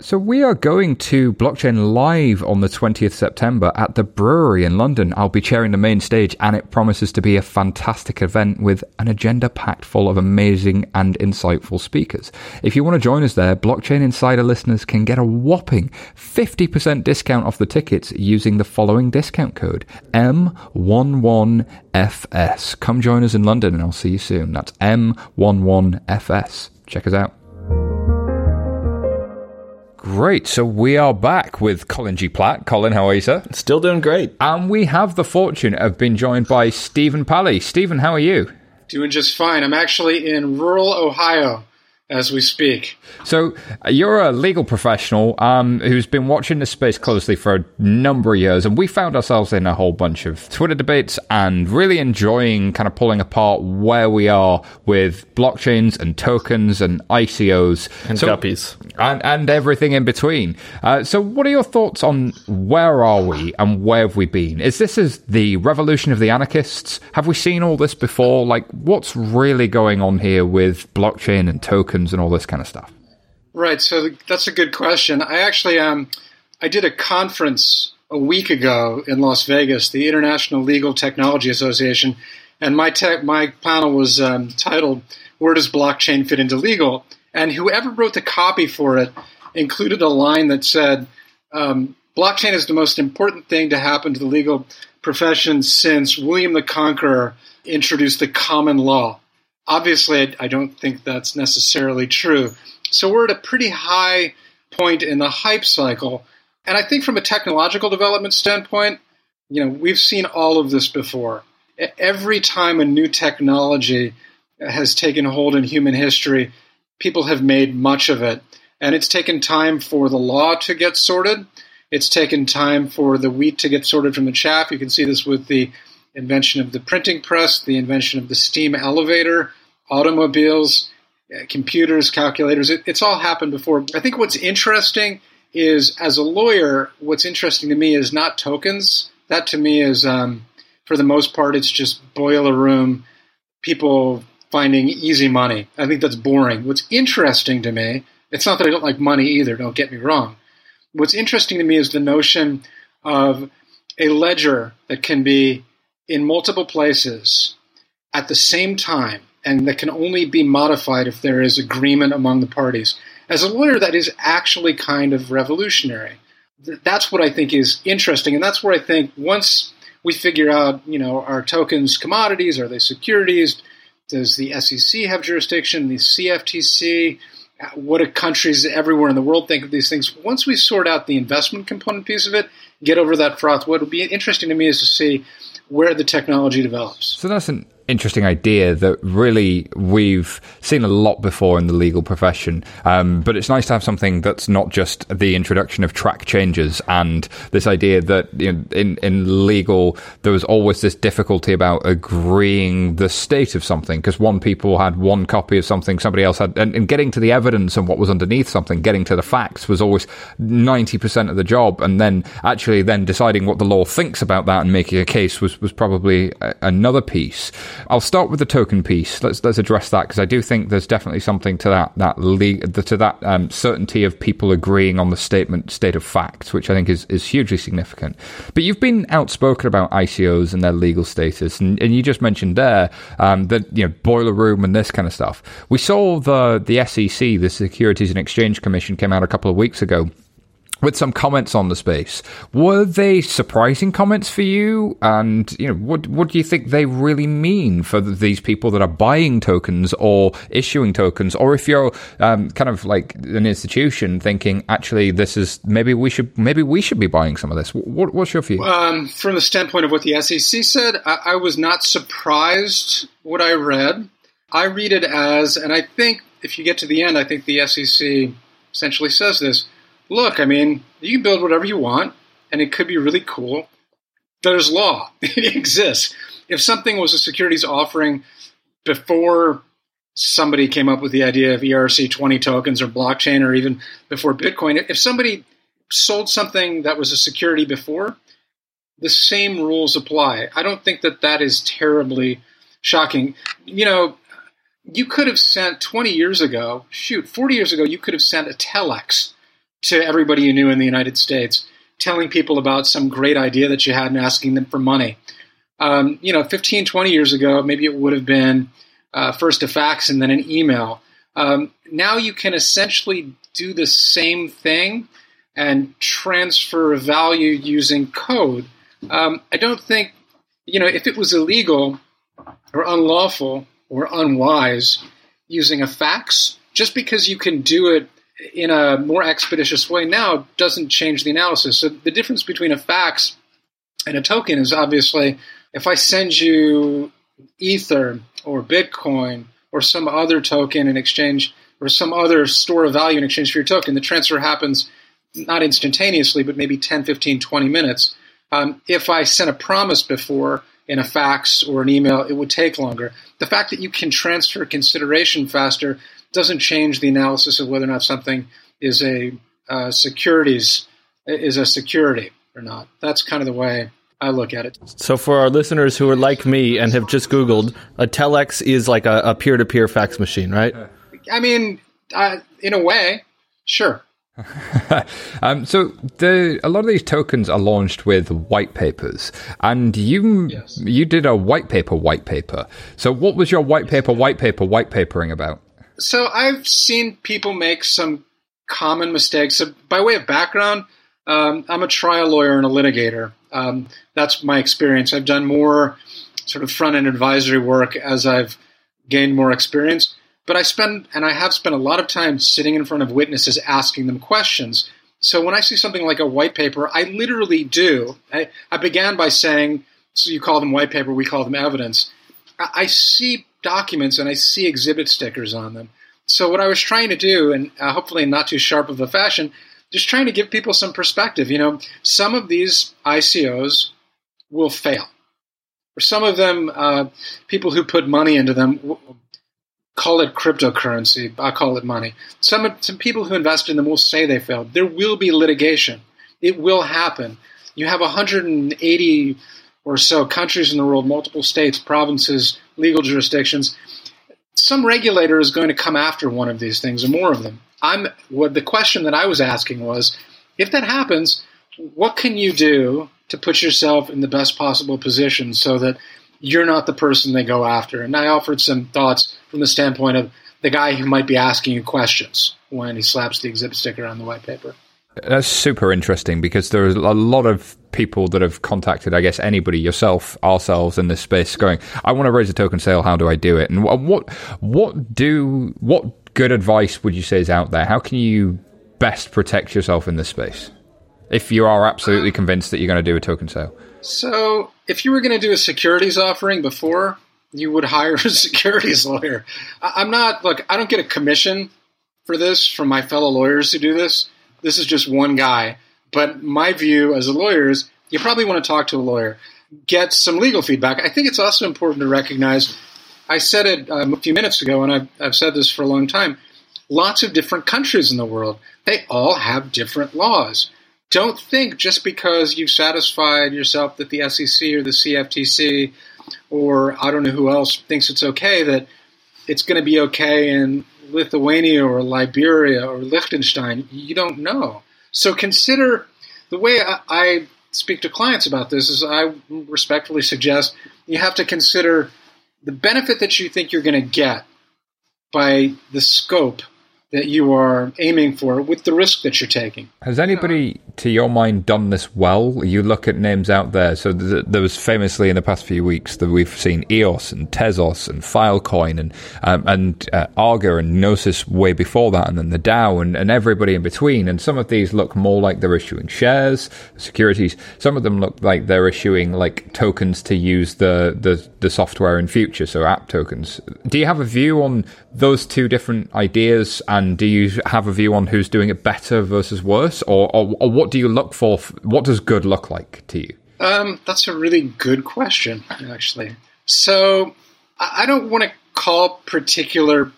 So we are going to blockchain live on the 20th September at the brewery in London. I'll be chairing the main stage and it promises to be a fantastic event with an agenda packed full of amazing and insightful speakers. If you want to join us there, Blockchain Insider listeners can get a whopping 50% discount off the tickets using the following discount code M11FS. Come join us in London and I'll see you soon. That's M11FS. Check us out. Great. So we are back with Colin G. Platt. Colin, how are you, sir? Still doing great. And we have the fortune of being joined by Stephen Palley. Stephen, how are you? Doing just fine. I'm actually in rural Ohio as we speak. So uh, you're a legal professional um, who's been watching this space closely for a number of years, and we found ourselves in a whole bunch of Twitter debates and really enjoying kind of pulling apart where we are with blockchains and tokens and ICOs and so, guppies and, and everything in between. Uh, so, what are your thoughts on where are we and where have we been? Is this is the revolution of the anarchists? Have we seen all this before? Like, what's really going on here with blockchain and tokens? Tokens and all this kind of stuff? Right. So that's a good question. I actually um, I did a conference a week ago in Las Vegas, the International Legal Technology Association, and my tech, my panel was um, titled "Where Does Blockchain Fit into Legal?" And whoever wrote the copy for it included a line that said, um, "Blockchain is the most important thing to happen to the legal profession since William the Conqueror introduced the common law." Obviously, I don't think that's necessarily true. So we're at a pretty high point in the hype cycle. And I think from a technological development standpoint, you know, we've seen all of this before. Every time a new technology has taken hold in human history, people have made much of it. And it's taken time for the law to get sorted. It's taken time for the wheat to get sorted from the chaff. You can see this with the invention of the printing press, the invention of the steam elevator, automobiles, uh, computers, calculators. It, it's all happened before. I think what's interesting is, as a lawyer, what's interesting to me is not tokens. That to me is, um, for the most part, it's just boiler room people finding easy money. I think that's boring. What's interesting to me, it's not that I don't like money either, don't get me wrong. What's interesting to me is the notion of a ledger that can be in multiple places at the same time and that can only be modified if there is agreement among the parties. As a lawyer, that is actually kind of revolutionary. That's what I think is interesting, and that's where I think once we figure out, you know, are tokens commodities? Are they securities? Does the SEC have jurisdiction? The CFTC? What do countries everywhere in the world think of these things? Once we sort out the investment component piece of it, get over that froth. What would be interesting to me is to see where the technology develops. So an interesting idea that really we've seen a lot before in the legal profession. Um, but it's nice to have something that's not just the introduction of track changes and this idea that you know, in, in legal there was always this difficulty about agreeing the state of something because one people had one copy of something, somebody else had, and, and getting to the evidence and what was underneath something, getting to the facts was always 90% of the job. And then actually then deciding what the law thinks about that and making a case was, was probably a, another piece. I'll start with the token piece. Let's let's address that because I do think there's definitely something to that that le- to that um, certainty of people agreeing on the statement state of facts, which I think is is hugely significant. But you've been outspoken about ICOs and their legal status, and, and you just mentioned there um, that you know boiler room and this kind of stuff. We saw the the SEC, the Securities and Exchange Commission, came out a couple of weeks ago with some comments on the space. Were they surprising comments for you? And you know, what what do you think they really mean for these people that are buying tokens or issuing tokens? Or if you're um, kind of like an institution thinking, actually, this is maybe we should maybe we should be buying some of this. What, what's your view? Um, from the standpoint of what the SEC said, I, I was not surprised what I read. I read it as, and I think if you get to the end, I think the SEC essentially says this look, I mean, you can build whatever you want, and it could be really cool. There's law, [LAUGHS] it exists. If something was a securities offering before somebody came up with the idea of ERC20 tokens or blockchain, or even before Bitcoin, if somebody sold something that was a security before, the same rules apply. I don't think that that is terribly shocking. You know, you could have sent 20 years ago, shoot, 40 years ago, you could have sent a telex to everybody you knew in the United States, telling people about some great idea that you had and asking them for money. Um, you know, 15, 20 years ago, maybe it would have been uh, first a fax and then an email. Um, now you can essentially do the same thing and transfer value using code. Um, I don't think, you know, if it was illegal or unlawful or unwise using a fax, just because you can do it in a more expeditious way now doesn't change the analysis. So the difference between a fax and a token is obviously if I send you Ether or Bitcoin or some other token in exchange or some other store of value in exchange for your token, the transfer happens not instantaneously, but maybe 10, 15, 20 minutes. Um, if I sent a promise before in a fax or an email, it would take longer. The fact that you can transfer consideration faster doesn't change the analysis of whether or not something is a uh, securities is a security or not. That's kind of the way I look at it. So, for our listeners who are like me and have just Googled, a telex is like a peer to peer fax machine, right? I mean, uh, in a way, sure. [LAUGHS] um, so the a lot of these tokens are launched with white papers, and you yes. you did a white paper white paper. So what was your white paper white paper white papering about? So I've seen people make some common mistakes. So by way of background, um, I'm a trial lawyer and a litigator. Um, that's my experience. I've done more sort of front end advisory work as I've gained more experience. But I spend, and I have spent a lot of time sitting in front of witnesses asking them questions. So when I see something like a white paper, I literally do. I, I began by saying, so you call them white paper, we call them evidence. I, I see documents and I see exhibit stickers on them. So what I was trying to do, and uh, hopefully not too sharp of a fashion, just trying to give people some perspective. You know, some of these ICOs will fail. For some of them, uh, people who put money into them call it cryptocurrency. I call it money. Some some people who invest in them will say they failed. There will be litigation. It will happen. You have 180 or so countries in the world, multiple states, provinces, legal jurisdictions. Some regulator is going to come after one of these things or more of them. I'm what the question that I was asking was, if that happens, what can you do to put yourself in the best possible position so that you're not the person they go after? And I offered some thoughts from the standpoint of the guy who might be asking you questions when he slaps the exhibit sticker on the white paper. That's super interesting because there are a lot of people that have contacted, I guess, anybody, yourself, ourselves in this space, going, "I want to raise a token sale. How do I do it?" And what, what do, what good advice would you say is out there? How can you best protect yourself in this space if you are absolutely convinced that you're going to do a token sale? So, if you were going to do a securities offering before, you would hire a [LAUGHS] securities lawyer. I'm not, look, I don't get a commission for this from my fellow lawyers who do this. This is just one guy. But my view as a lawyer is you probably want to talk to a lawyer, get some legal feedback. I think it's also important to recognize, I said it um, a few minutes ago, and I've, I've said this for a long time lots of different countries in the world, they all have different laws. Don't think just because you've satisfied yourself that the SEC or the CFTC or I don't know who else thinks it's okay that it's going to be okay in Lithuania or Liberia or Liechtenstein. You don't know. So consider the way I, I speak to clients about this is I respectfully suggest you have to consider the benefit that you think you're going to get by the scope that you are aiming for with the risk that you're taking. Has anybody, to your mind, done this well? You look at names out there. So there was famously in the past few weeks that we've seen EOS and Tezos and Filecoin and um, and uh, Arga and Gnosis way before that, and then the DAO and, and everybody in between. And some of these look more like they're issuing shares, securities. Some of them look like they're issuing like tokens to use the the, the software in future, so app tokens. Do you have a view on those two different ideas? And and do you have a view on who's doing it better versus worse, or, or, or what do you look for? What does good look like to you? Um, that's a really good question, actually. So I don't want to call particular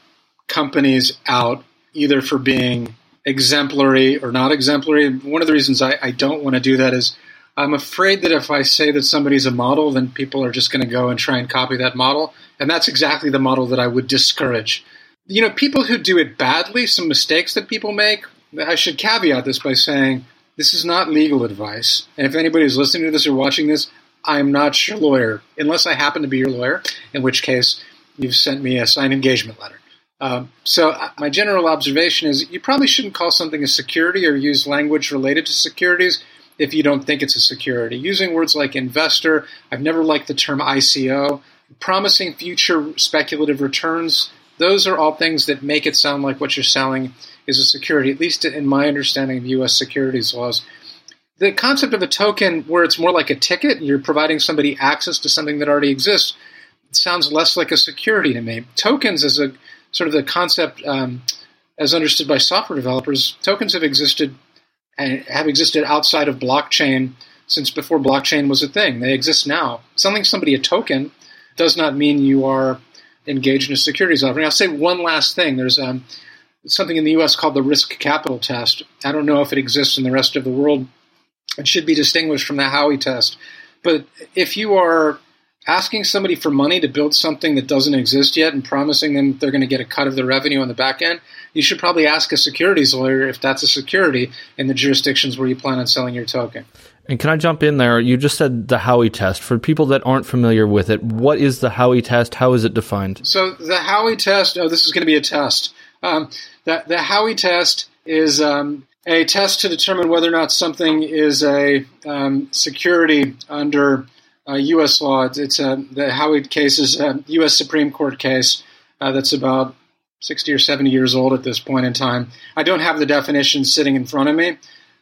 companies out either for being exemplary or not exemplary. One of the reasons I, I don't want to do that is I'm afraid that if I say that somebody's a model, then people are just going to go and try and copy that model. And that's exactly the model that I would discourage you know, people who do it badly, some mistakes that people make, I should caveat this by saying this is not legal advice. And if anybody is listening to this or watching this, I am not your lawyer, unless I happen to be your lawyer, in which case you've sent me a signed engagement letter. Um, so uh, my general observation is you probably shouldn't call something a security or use language related to securities if you don't think it's a security. Using words like investor, I've never liked the term ICO. Promising future speculative returns those are all things that make it sound like what you're selling is a security, at least in my understanding of U.S. securities laws. The concept of a token, where it's more like a ticket, you're providing somebody access to something that already exists, sounds less like a security to me. Tokens, as a sort of the concept um, as understood by software developers, tokens have existed and have existed outside of blockchain since before blockchain was a thing. They exist now. Selling somebody a token does not mean you are engage in a securities offering. I'll say one last thing. There's um, something in the U.S. called the risk capital test. I don't know if it exists in the rest of the world. It should be distinguished from the Howey test. But if you are asking somebody for money to build something that doesn't exist yet and promising them they're going to get a cut of the revenue on the back end, you should probably ask a securities lawyer if that's a security in the jurisdictions where you plan on selling your token. And can I jump in there? You just said the Howey test. For people that aren't familiar with it, what is the Howey test? How is it defined? So the Howey test, oh, this is going to be a test. Um, the, the Howey test is um, a test to determine whether or not something is a um, security under uh, U.S. law. It's, it's a, the Howey case is a U.S. Supreme Court case uh, that's about 60 or 70 years old at this point in time. I don't have the definition sitting in front of me.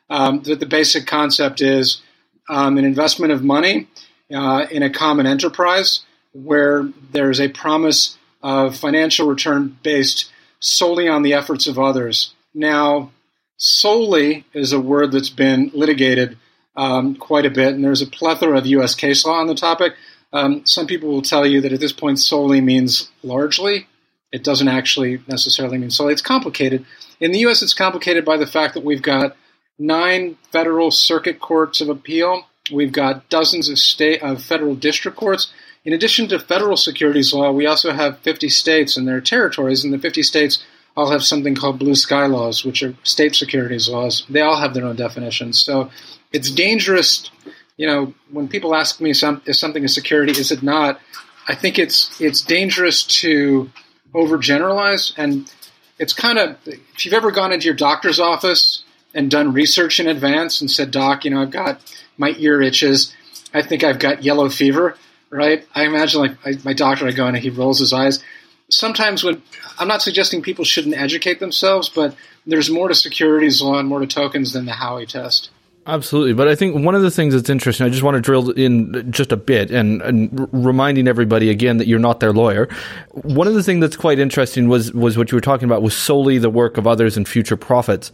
Um, the, the, basic concept is um, an investment of money uh, in a common enterprise where there's a promise of financial return based solely on the efforts of others. Now, solely is a word that's been litigated um, quite a bit, and there's a plethora of U.S. case law on the topic. Um, some people will tell you that at this point, solely means largely. It doesn't actually necessarily mean solely. It's complicated. In the U.S., it's complicated by the fact that we've got nine federal circuit courts of appeal. We've got dozens of state of federal district courts. In addition to federal securities law, we also have 50 states and their territories, and the 50 states all have something called blue sky laws, which are state securities laws. They all have their own definitions. So it's dangerous. You know, when people ask me some, is something a security, is it not? I think it's it's dangerous to overgeneralize, and it's kind of if you've ever gone into your doctor's office and done research in advance and said, Doc, you know, I've got my ear itches. I think I've got yellow fever, right? I imagine like I, my doctor, I go in and he rolls his eyes. Sometimes when I'm not suggesting people shouldn't educate themselves, but there's more to securities law and more to tokens than the Howey test. Absolutely, but I think one of the things that's interesting, I just want to drill in just a bit and, and reminding everybody again that you're not their lawyer. One of the things that's quite interesting was was what you were talking about was solely the work of others and future profits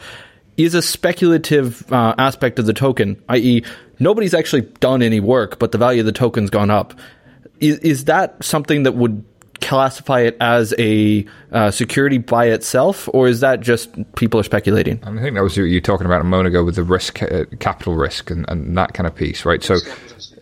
is a speculative uh, aspect of the token, i.e., nobody's actually done any work, but the value of the token's gone up. Is, is that something that would classify it as a uh, security by itself, or is that just people are speculating? I think that was you talking about a moment ago with the risk, uh, capital risk, and, and, that kind of piece, right? So,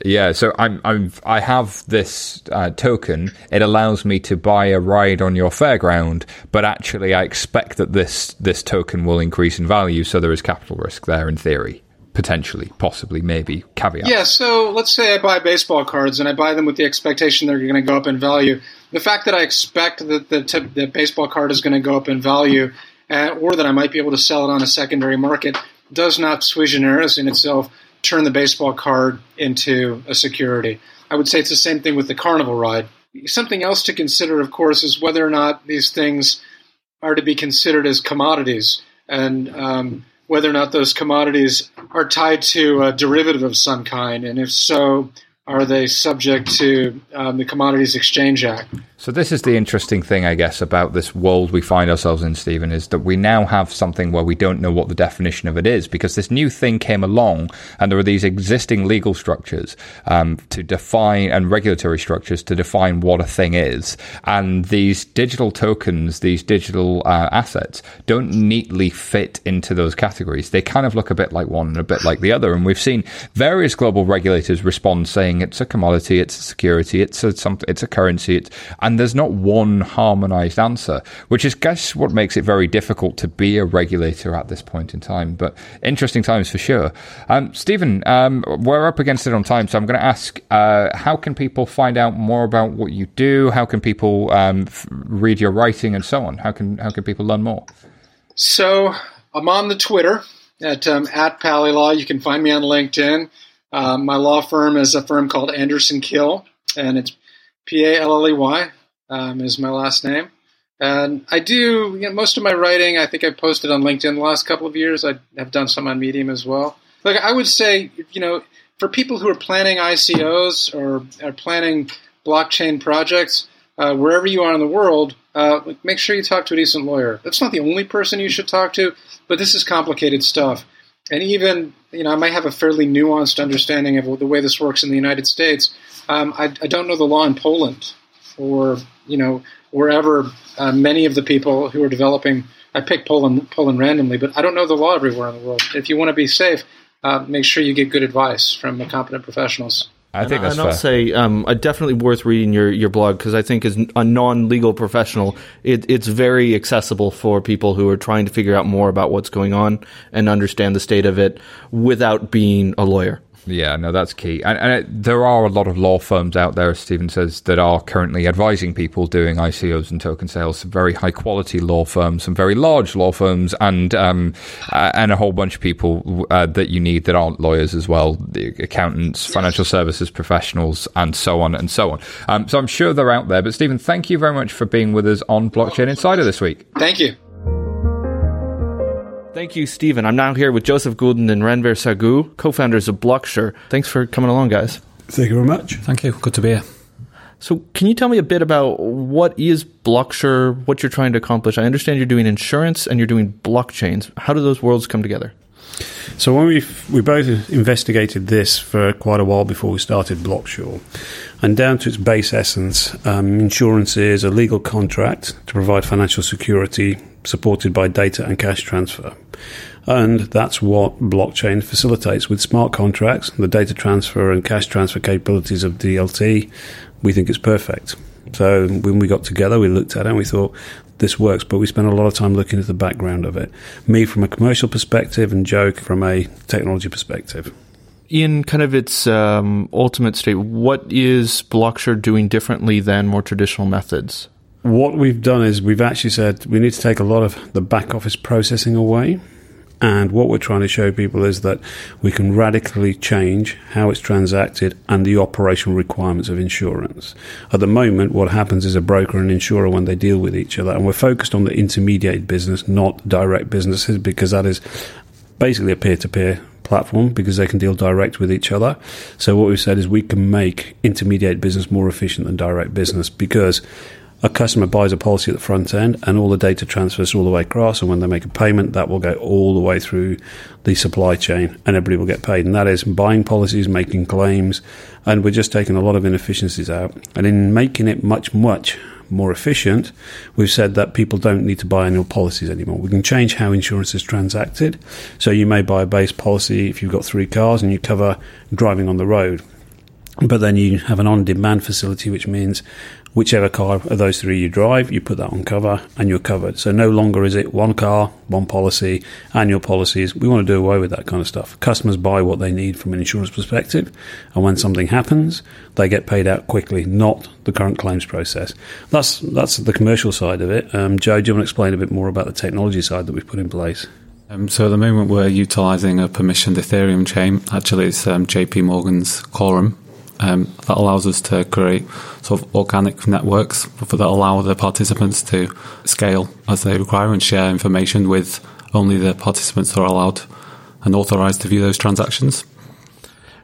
yeah, so I'm, I'm I have this uh, token. It allows me to buy a ride on your fairground, but actually, I expect that this this token will increase in value, so there is capital risk there in theory potentially, possibly, maybe caveat. Yeah, so let's say I buy baseball cards and I buy them with the expectation they're going to go up in value. The fact that I expect that the, the baseball card is going to go up in value, uh, or that I might be able to sell it on a secondary market, does not sui generis in itself turn the baseball card into a security. I would say it's the same thing with the carnival ride. Something else to consider, of course, is whether or not these things are to be considered as commodities. And um, whether or not those commodities are tied to a derivative of some kind, and if so, are they subject to um, the Commodities Exchange Act? So this is the interesting thing, I guess, about this world we find ourselves in, Stephen, is that we now have something where we don't know what the definition of it is because this new thing came along, and there are these existing legal structures um, to define and regulatory structures to define what a thing is, and these digital tokens, these digital uh, assets, don't neatly fit into those categories. They kind of look a bit like one and a bit like the other, and we've seen various global regulators respond saying it's a commodity, it's a security, it's a something, it's a currency, it's and there's not one harmonized answer, which is, guess, what makes it very difficult to be a regulator at this point in time. But interesting times for sure. Um, Stephen, um, we're up against it on time, so I'm going to ask uh, how can people find out more about what you do? How can people um, f- read your writing and so on? How can, how can people learn more? So I'm on the Twitter at, um, at Pallylaw. You can find me on LinkedIn. Uh, my law firm is a firm called Anderson Kill, and it's P A L L E Y um, is my last name. And I do you know, most of my writing. I think I've posted on LinkedIn the last couple of years. I have done some on Medium as well. Like I would say, you know, for people who are planning ICOs or are planning blockchain projects, uh, wherever you are in the world, uh, make sure you talk to a decent lawyer. That's not the only person you should talk to, but this is complicated stuff. And even, you know, I might have a fairly nuanced understanding of the way this works in the United States. Um, I, I, don't know the law in Poland or you know wherever uh, many of the people who are developing. I pick Poland Poland randomly, but I don't know the law everywhere in the world. If you want to be safe, uh, make sure you get good advice from competent professionals. I think that's and I'll say, um, uh, definitely worth reading your, your blog because I think as a non-legal professional, it, it's very accessible for people who are trying to figure out more about what's going on and understand the state of it without being a lawyer. Yeah, no, that's key. And, and it, there are a lot of law firms out there, as Stephen says, that are currently advising people doing ICOs and token sales. Some very high quality law firms, some very large law firms, and um, uh, and a whole bunch of people uh, that you need that aren't lawyers as well, the accountants, financial services professionals, and so on and so on. Um, so I'm sure they're out there. But Stephen, thank you very much for being with us on Blockchain Insider this week. Thank you. Thank you, Stephen. I'm now here with Joseph Goulden and Ranvir Saggu, co-founders of Blocksure. Thanks for coming along, guys. Thank you very much. Thank you. Good to be here. So, can you tell me a bit about what is Blocksure, what you're trying to accomplish? I understand you're doing insurance and you're doing blockchains. How do those worlds come together? So when we we both investigated this for quite a while before we started Blocksure, and down to its base essence, um, insurance is a legal contract to provide financial security supported by data and cash transfer. And that's what blockchain facilitates with smart contracts, the data transfer and cash transfer capabilities of DLT. We think it's perfect. So when we got together, we looked at it and we thought this works, but we spent a lot of time looking at the background of it. Me from a commercial perspective, and Joe from a technology perspective. In kind of its um, ultimate state, what is Blocksure doing differently than more traditional methods? What we've done is we've actually said we need to take a lot of the back office processing away. And what we're trying to show people is that we can radically change how it's transacted and the operational requirements of insurance. At the moment, what happens is a broker and insurer when they deal with each other, and we're focused on the intermediate business, not direct businesses, because that is basically a peer to peer platform because they can deal direct with each other. So what we've said is we can make intermediate business more efficient than direct business because a customer buys a policy at the front end and all the data transfers all the way across and when they make a payment that will go all the way through the supply chain and everybody will get paid and that is buying policies making claims and we're just taking a lot of inefficiencies out and in making it much much more efficient, we've said that people don't need to buy annual policies anymore. We can change how insurance is transacted. So you may buy a base policy if you've got three cars and you cover driving on the road. But then you have an on demand facility, which means whichever car of those three you drive, you put that on cover and you're covered. So no longer is it one car, one policy, annual policies. We want to do away with that kind of stuff. Customers buy what they need from an insurance perspective, and when something happens, they get paid out quickly, not the current claims process. That's that's the commercial side of it. Um, Joe, do you want to explain a bit more about the technology side that we've put in place? Um, so at the moment, we're utilizing a permissioned Ethereum chain. Actually, it's um, JP Morgan's Quorum. Um, that allows us to create sort of organic networks that allow the participants to scale as they require and share information with only the participants that are allowed and authorized to view those transactions.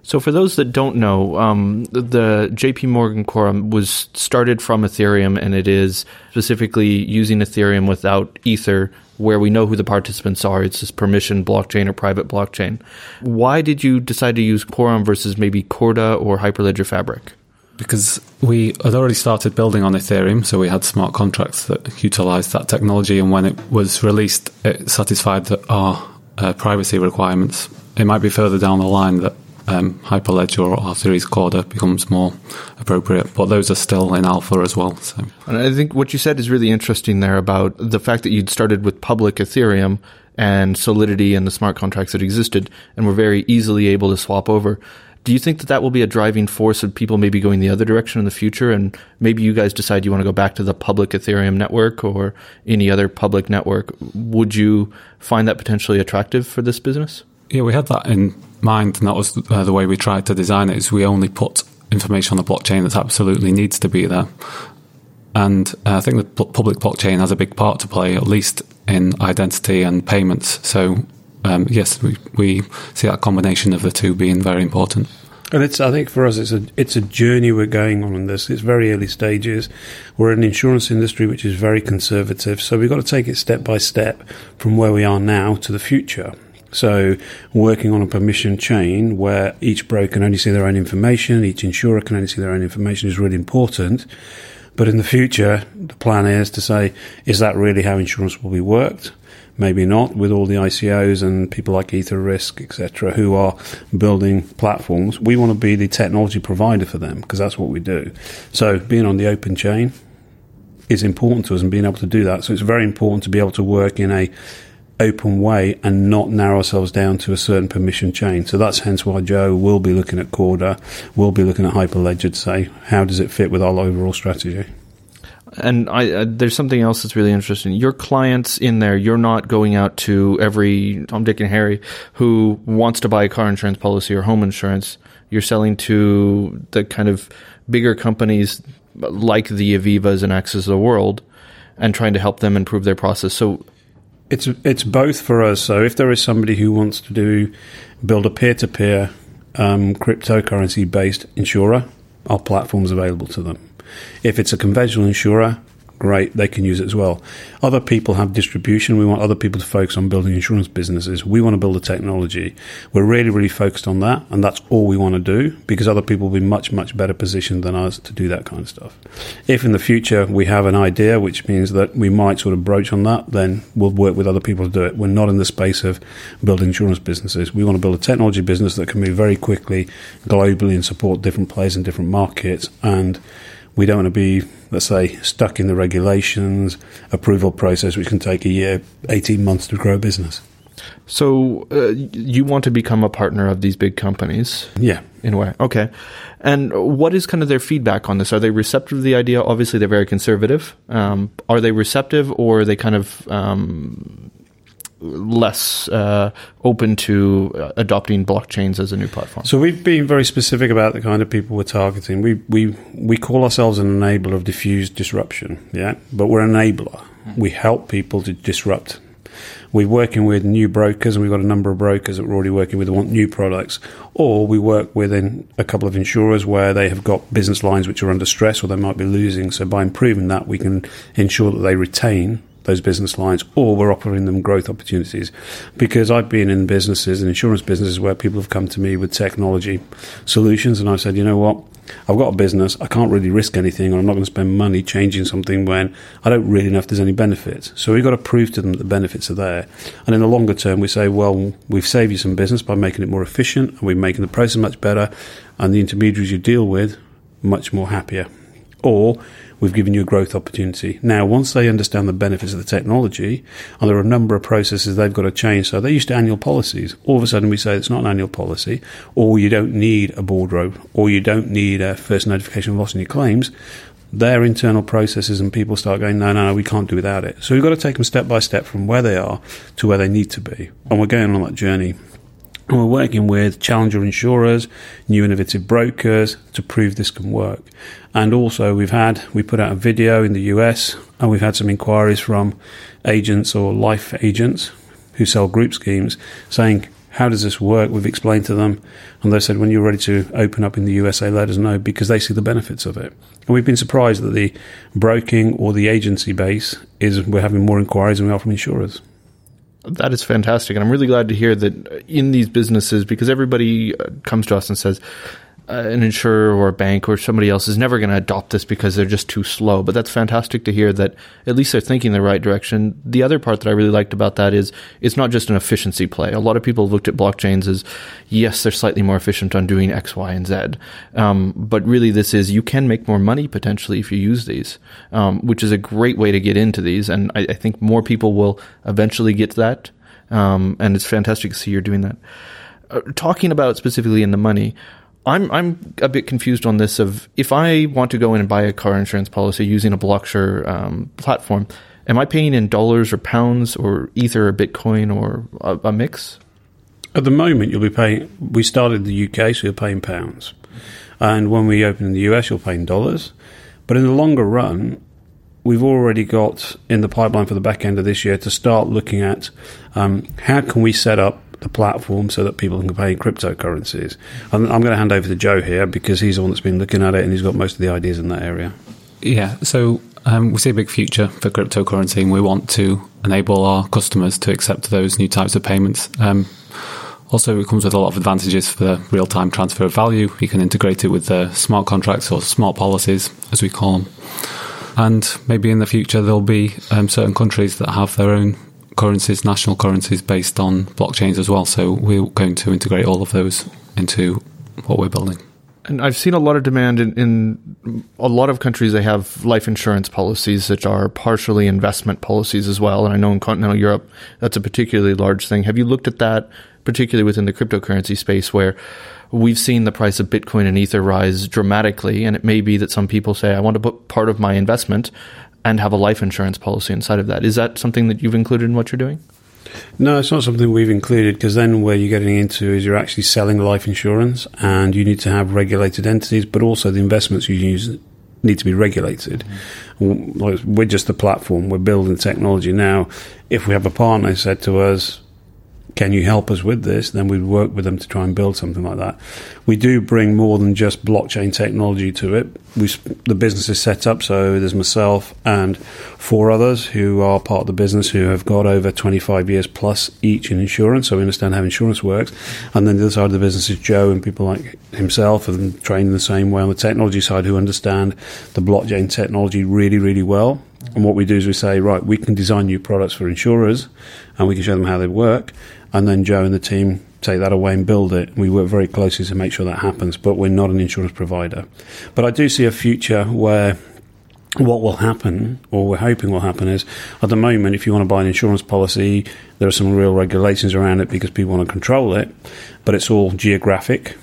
So, for those that don't know, um, the, the JP Morgan Quorum was started from Ethereum and it is specifically using Ethereum without Ether, where we know who the participants are. It's this permission blockchain or private blockchain. Why did you decide to use Quorum versus maybe Corda or Hyperledger Fabric? Because we had already started building on Ethereum, so we had smart contracts that utilized that technology, and when it was released, it satisfied our uh, privacy requirements. It might be further down the line that um, Hyperledger or R3's Corda becomes more appropriate, but those are still in alpha as well. So, and I think what you said is really interesting there about the fact that you'd started with public Ethereum and Solidity and the smart contracts that existed, and were very easily able to swap over. Do you think that that will be a driving force of people maybe going the other direction in the future? And maybe you guys decide you want to go back to the public Ethereum network or any other public network. Would you find that potentially attractive for this business? Yeah, we had that in mind, and that was uh, the way we tried to design it. Is we only put information on the blockchain that absolutely needs to be there, and uh, I think the public blockchain has a big part to play, at least in identity and payments. So, um, yes, we we see that combination of the two being very important. And it's, I think for us, it's a, it's a journey we're going on in this. It's very early stages. We're in an insurance industry which is very conservative. So we've got to take it step by step from where we are now to the future. So, working on a permission chain where each broker can only see their own information, each insurer can only see their own information is really important. But in the future, the plan is to say, is that really how insurance will be worked? maybe not, with all the ICOs and people like Etherisc, etc., who are building platforms. We want to be the technology provider for them because that's what we do. So being on the open chain is important to us and being able to do that. So it's very important to be able to work in a open way and not narrow ourselves down to a certain permission chain. So that's hence why Joe will be looking at Corda, will be looking at Hyperledger to say how does it fit with our overall strategy. And I, uh, there's something else that's really interesting. Your clients in there, you're not going out to every Tom, Dick, and Harry who wants to buy a car insurance policy or home insurance. You're selling to the kind of bigger companies like the Avivas and Access of the world and trying to help them improve their process. So it's it's both for us. So if there is somebody who wants to do build a peer to peer um, cryptocurrency based insurer, our platform is available to them. If it's a conventional insurer, great, they can use it as well. Other people have distribution. We want other people to focus on building insurance businesses. We want to build a technology. We're really, really focused on that, and that's all we want to do because other people will be much, much better positioned than us to do that kind of stuff. If in the future we have an idea, which means that we might sort of broach on that, then we'll work with other people to do it. We're not in the space of building insurance businesses. We want to build a technology business that can move very quickly globally and support different players in different markets and we don't want to be, let's say, stuck in the regulations, approval process, which can take a year, 18 months to grow a business. So uh, you want to become a partner of these big companies? Yeah. In a way. Okay. And what is kind of their feedback on this? Are they receptive to the idea? Obviously, they're very conservative. Um, are they receptive or are they kind of um, less uh, open to uh, adopting blockchains as a new platform. So we've been very specific about the kind of people we're targeting. We we we call ourselves an enabler of diffused disruption, yeah, but we're an enabler. We help people to disrupt. We're working with new brokers, and we've got a number of brokers that we're already working with that want new products. Or we work with a couple of insurers where they have got business lines which are under stress or they might be losing. So by improving that, we can ensure that they retain those business lines, or we're offering them growth opportunities. Because I've been in businesses and insurance businesses where people have come to me with technology solutions, and I've said, you know what, I've got a business, I can't really risk anything, or I'm not going to spend money changing something when I don't really know if there's any benefits. So we've got to prove to them that the benefits are there. And in the longer term, we say, well, we've saved you some business by making it more efficient, and we're making the process much better, and the intermediaries you deal with much more happier. Or we've given you a growth opportunity. Now, once they understand the benefits of the technology, and there are a number of processes they've got to change. So they're used to annual policies. All of a sudden, we say it's not an annual policy, or you don't need a boardroom, or you don't need a first notification of loss in your claims. Their internal processes and people start going, no, no, no, we can't do without it. So we've got to take them step by step from where they are to where they need to be. And we're going on that journey we're working with challenger insurers, new innovative brokers to prove this can work. And also, we've had, we put out a video in the US, and we've had some inquiries from agents or life agents who sell group schemes saying, how does this work? We've explained to them, and they said, when you're ready to open up in the USA, let us know because they see the benefits of it. And we've been surprised that the broking or the agency base is we're having more inquiries than we are from insurers. That is fantastic. And I'm really glad to hear that in these businesses, because everybody uh, comes to us and says, an insurer or a bank or somebody else is never going to adopt this because they're just too slow. But that's fantastic to hear that at least they're thinking the right direction. The other part that I really liked about that is it's not just an efficiency play. A lot of people have looked at blockchains as yes, they're slightly more efficient on doing X, Y, and Z. Um, but really, this is you can make more money potentially if you use these, um, which is a great way to get into these. And I, I think more people will eventually get that. Um, and it's fantastic to see you're doing that. Uh, talking about specifically in the money, I'm I'm a bit confused on this. Of if I want to go in and buy a car insurance policy using a Blocksure um, platform, am I paying in dollars or pounds or Ether or Bitcoin or a, a, mix? At the moment, you'll be paying. We started in the UK, so you're paying pounds, and when we open in the US, you'll pay in dollars. But in the longer run, we've already got in the pipeline for the back end of this year to start looking at um, how can we set up the platform so that people can pay in cryptocurrencies. I'm, I'm going to hand over to Joe here because he's the one that's been looking at it and he's got most of the ideas in that area. Yeah, so um, we see a big future for cryptocurrency and we want to enable our customers to accept those new types of payments. Um, also, it comes with a lot of advantages for the real time transfer of value. You can integrate it with the smart contracts or smart policies, as we call them. And maybe in the future, there'll be um, certain countries that have their own currencies, national currencies based on blockchains as well. So we're going to integrate all of those into what we're building. And I've seen a lot of demand in, in, a lot of countries. They have life insurance policies that are partially investment policies as well. And I know in continental Europe, that's a particularly large thing. Have you looked at that, particularly within the cryptocurrency space, where we've seen the price of Bitcoin and Ether rise dramatically? And it may be that some people say, I want to put part of my investment and have a life insurance policy inside of that. Is that something that you've included in what you're doing? No, it's not something we've included because then where you're getting into is you're actually selling life insurance and you need to have regulated entities, but also the investments you use need to be regulated. Mm-hmm. We're just a platform, we're building technology. Now, if we have a partner said to us, can you help us with this? Then we'd work with them to try and build something like that. We do bring more than just blockchain technology to it. We, the business is set up, so there's myself and four others who are part of the business who have got over 25 years plus each in insurance, so we understand how insurance works. And then the other side of the business is Joe and people like himself and trained in the same way on the technology side who understand the blockchain technology really, really well. And what we do is we say, right, we can design new products for insurers and we can show them how they work and then Joe and the team take that away and build it. We work very closely to make sure that happens, but we're not an insurance provider. But I do see a future where what will happen, or we're hoping will happen, is at the moment, if you want to buy an insurance policy, there are some real regulations around it because people want to control it, but it's all geographic.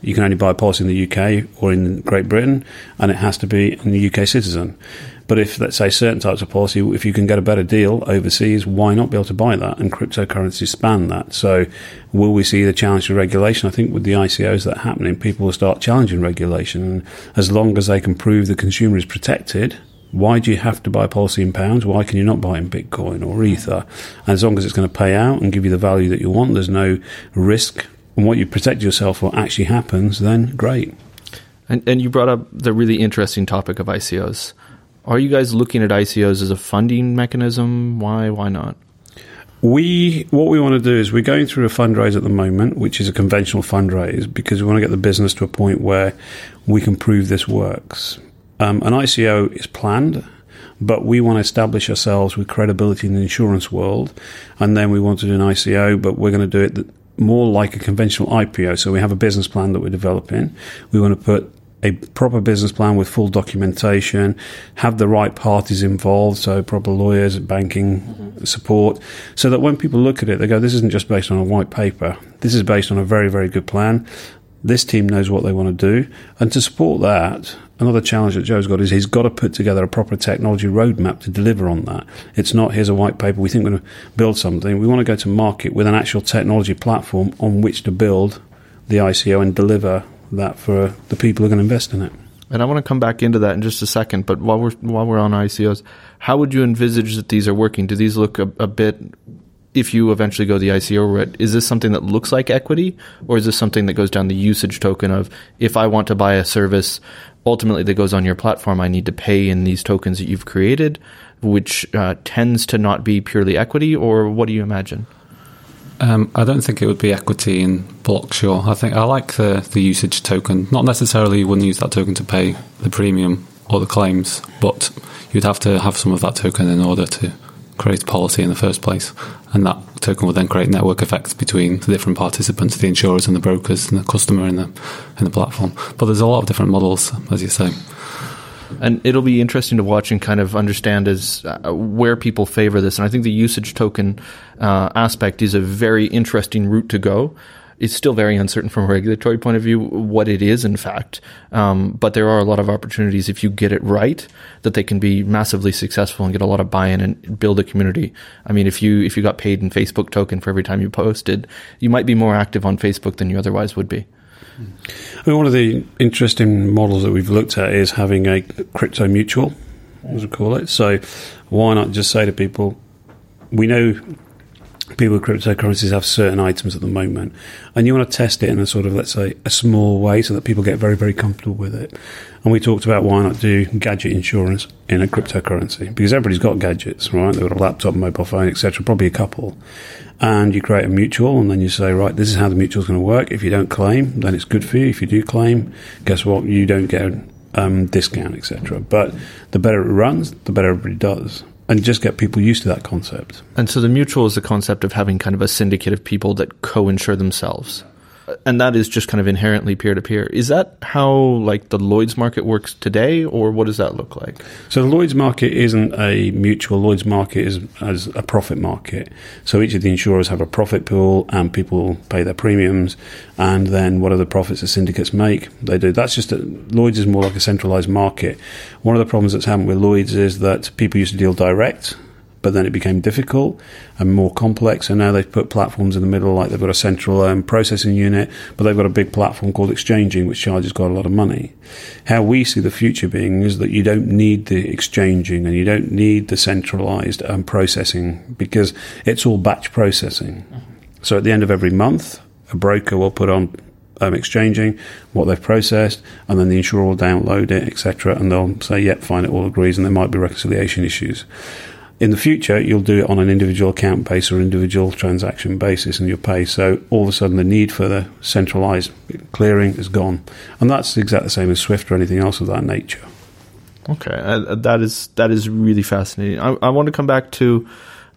You can only buy a policy in the UK or in Great Britain, and it has to be a UK citizen. But if, let's say, certain types of policy, if you can get a better deal overseas, why not be able to buy that? And cryptocurrencies span that. So, will we see the challenge of regulation? I think with the ICOs that are happening, people will start challenging regulation. And as long as they can prove the consumer is protected, why do you have to buy policy in pounds? Why can you not buy in Bitcoin or Ether? And as long as it's going to pay out and give you the value that you want, there's no risk. And what you protect yourself for actually happens, then great. And, and you brought up the really interesting topic of ICOs. Are you guys looking at ICOs as a funding mechanism? Why? Why not? We what we want to do is we're going through a fundraise at the moment, which is a conventional fundraise, because we want to get the business to a point where we can prove this works. Um, an ICO is planned, but we want to establish ourselves with credibility in the insurance world, and then we want to do an ICO, but we're going to do it more like a conventional IPO. So we have a business plan that we're developing. We want to put a proper business plan with full documentation, have the right parties involved, so proper lawyers, banking mm-hmm. support, so that when people look at it, they go, this isn't just based on a white paper. This is based on a very, very good plan. This team knows what they want to do. And to support that, another challenge that Joe's got is he's got to put together a proper technology roadmap to deliver on that. It's not here's a white paper, we think we're going to build something. We want to go to market with an actual technology platform on which to build the ICO and deliver that for the people who are going to invest in it. And I want to come back into that in just a second. But while we're while we're on ICOs, how would you envisage that these are working? Do these look a, a bit? If you eventually go the ICO route, is this something that looks like equity, or is this something that goes down the usage token of if I want to buy a service, ultimately that goes on your platform, I need to pay in these tokens that you've created, which uh, tends to not be purely equity, or what do you imagine? Um, I don't think it would be equity in Blocksure. I think I like the, the usage token. Not necessarily you wouldn't use that token to pay the premium or the claims, but you'd have to have some of that token in order to create policy in the first place. And that token would then create network effects between the different participants, the insurers and the brokers and the customer in the in the platform. But there's a lot of different models, as you say and it'll be interesting to watch and kind of understand as uh, where people favor this. And I think the usage token uh, aspect is a very interesting route to go. It's still very uncertain from a regulatory point of view what it is, in fact. Um, but there are a lot of opportunities if you get it right that they can be massively successful and get a lot of buy-in and build a community. I mean, if you if you got paid in Facebook token for every time you posted, you might be more active on Facebook than you otherwise would be. I mean, one of the interesting models that we've looked at is having a crypto mutual, as we call it. So, why not just say to people, we know people with cryptocurrencies have certain items at the moment, and you want to test it in a sort of, let's say, a small way so that people get very, very comfortable with it. And we talked about why not do gadget insurance in a cryptocurrency because everybody's got gadgets, right? They've got a laptop, mobile phone, etc. Probably a couple and you create a mutual and then you say, right, this is how the mutual is going to work. If you don't claim, then it's good for you. If you do claim, guess what? You don't get a um, discount, etc. But the better it runs, the better everybody does. And just get people used to that concept. And so the mutual is the concept of having kind of a syndicate of people that co-insure themselves. And that is just kind of inherently peer to peer. Is that how like the Lloyd's market works today, or what does that look like? So the Lloyd's market isn't a mutual. Lloyd's market is as a profit market. So each of the insurers have a profit pool, and people pay their premiums, and then what are the profits the syndicates make, they do. That's just a, Lloyd's is more like a centralized market. One of the problems that's happened with Lloyd's is that people used to deal direct but then it became difficult and more complex. And now they've put platforms in the middle, like they've got a central um, processing unit, but they've got a big platform called Xchanging, which charges quite a lot of money. How we see the future being is that you don't need the Xchanging and you don't need the centralized um, processing because it's all batch processing. So at the end of every month, a broker will put on um, Xchanging what they've processed, and then the insurer will download it, etc. And they'll say, "Yep, fine, it all agrees," and there might be reconciliation issues. In the future, you'll do it on an individual account base or individual transaction basis and you'll pay. So all of a sudden, the need for the centralized clearing is gone. And that's exactly the same as Swift or anything else of that nature. Okay, uh, that is that is really fascinating. I, I want to come back to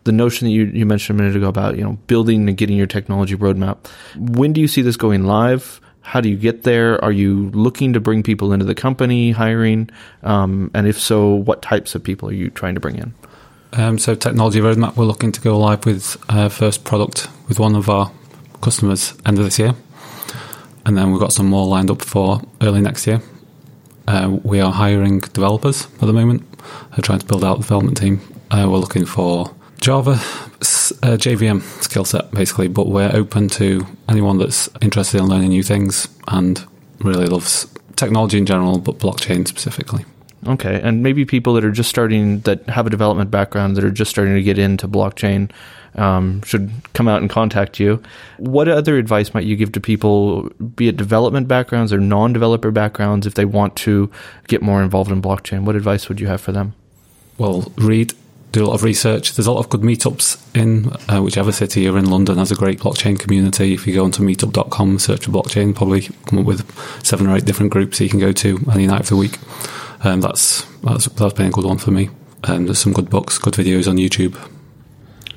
the notion that you, you mentioned a minute ago about you know building and getting your technology roadmap. When do you see this going live? How do you get there? Are you looking to bring people into the company, hiring? Um, and if so, what types of people are you trying to bring in? Um, so technology roadmap, we're looking to go live with uh, first product with one of our customers end of this year, and then we've got some more lined up for early next year. Uh, we are hiring developers at the moment. We're trying to build out the development team. Uh, we're looking for Java, uh, JVM skill set basically, but we're open to anyone that's interested in learning new things and really loves technology in general, but blockchain specifically. Okay, and maybe people that are just starting, that have a development background, that are just starting to get into blockchain, um, should come out and contact you. What other advice might you give to people, be it development backgrounds or non-developer backgrounds, if they want to get more involved in blockchain? What advice would you have for them? Well, read, do a lot of research. There's a lot of good meetups in uh, whichever city you're in. London has a great blockchain community. If you go onto meetup.com, search for blockchain, probably come up with seven or eight different groups you can go to any night of the week. Um, that's, that's that's been a good one for me. Um, there's some good books, good videos on YouTube.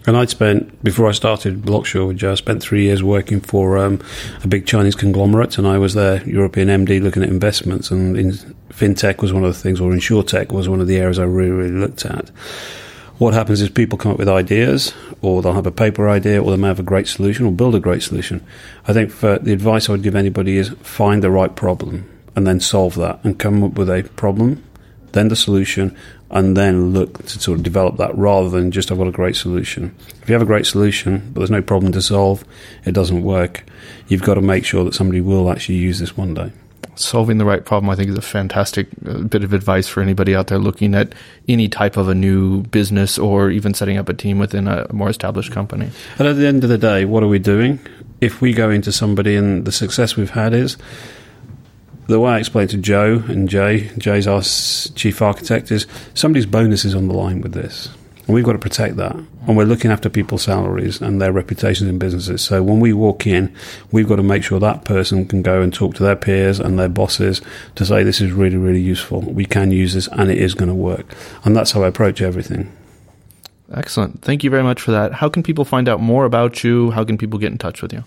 And I'd spent before I started Blocksure with Joe. I spent three years working for um, a big Chinese conglomerate, and I was their European MD looking at investments. And in fintech was one of the things, or insurtech was one of the areas I really, really looked at. What happens is people come up with ideas, or they'll have a paper idea, or they may have a great solution, or build a great solution. I think the advice I would give anybody is find the right problem and then solve that and come up with a problem, then the solution, and then look to sort of develop that rather than just I've got a great solution. If you have a great solution but there's no problem to solve, it doesn't work. You've got to make sure that somebody will actually use this one day. Solving the right problem, I think, is a fantastic uh, bit of advice for anybody out there looking at any type of a new business or even setting up a team within a more established company. And at the end of the day, what are we doing? If we go into somebody and the success we've had is the way I explained to Joe and Jay, Jay's our chief architect, is somebody's bonus is on the line with this. And we've got to protect that. And we're looking after people's salaries and their reputations in businesses. So when we walk in, we've got to make sure that person can go and talk to their peers and their bosses to say, this is really, really useful. We can use this and it is going to work. And that's how I approach everything. Excellent. Thank you very much for that. How can people find out more about you? How can people get in touch with you?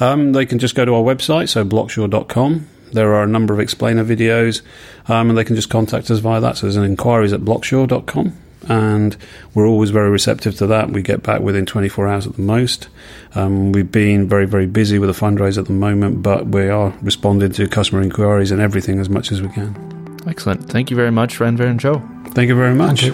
Um, they can just go to our website, so blocksure.com there are a number of explainer videos, um, and they can just contact us via that. So there's an inquiries at blocksure.com, and we're always very receptive to that. We get back within 24 hours at the most. Um, we've been very, very busy with the fundraiser at the moment, but we are responding to customer inquiries and everything as much as we can. Excellent. Thank you very much, Ranvir and Joe. Thank you very much.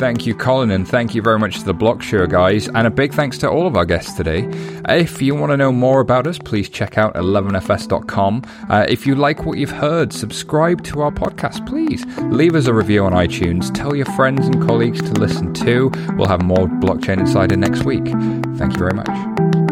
Thank you, Colin, and thank you very much to the Blocksure guys, and a big thanks to all of our guests today. If you want to know more about us, please check out 11fs.com. Uh, if you like what you've heard, subscribe to our podcast, please. Leave us a review on iTunes. Tell your friends and colleagues to listen too. We'll have more Blockchain Insider next week. Thank you very much.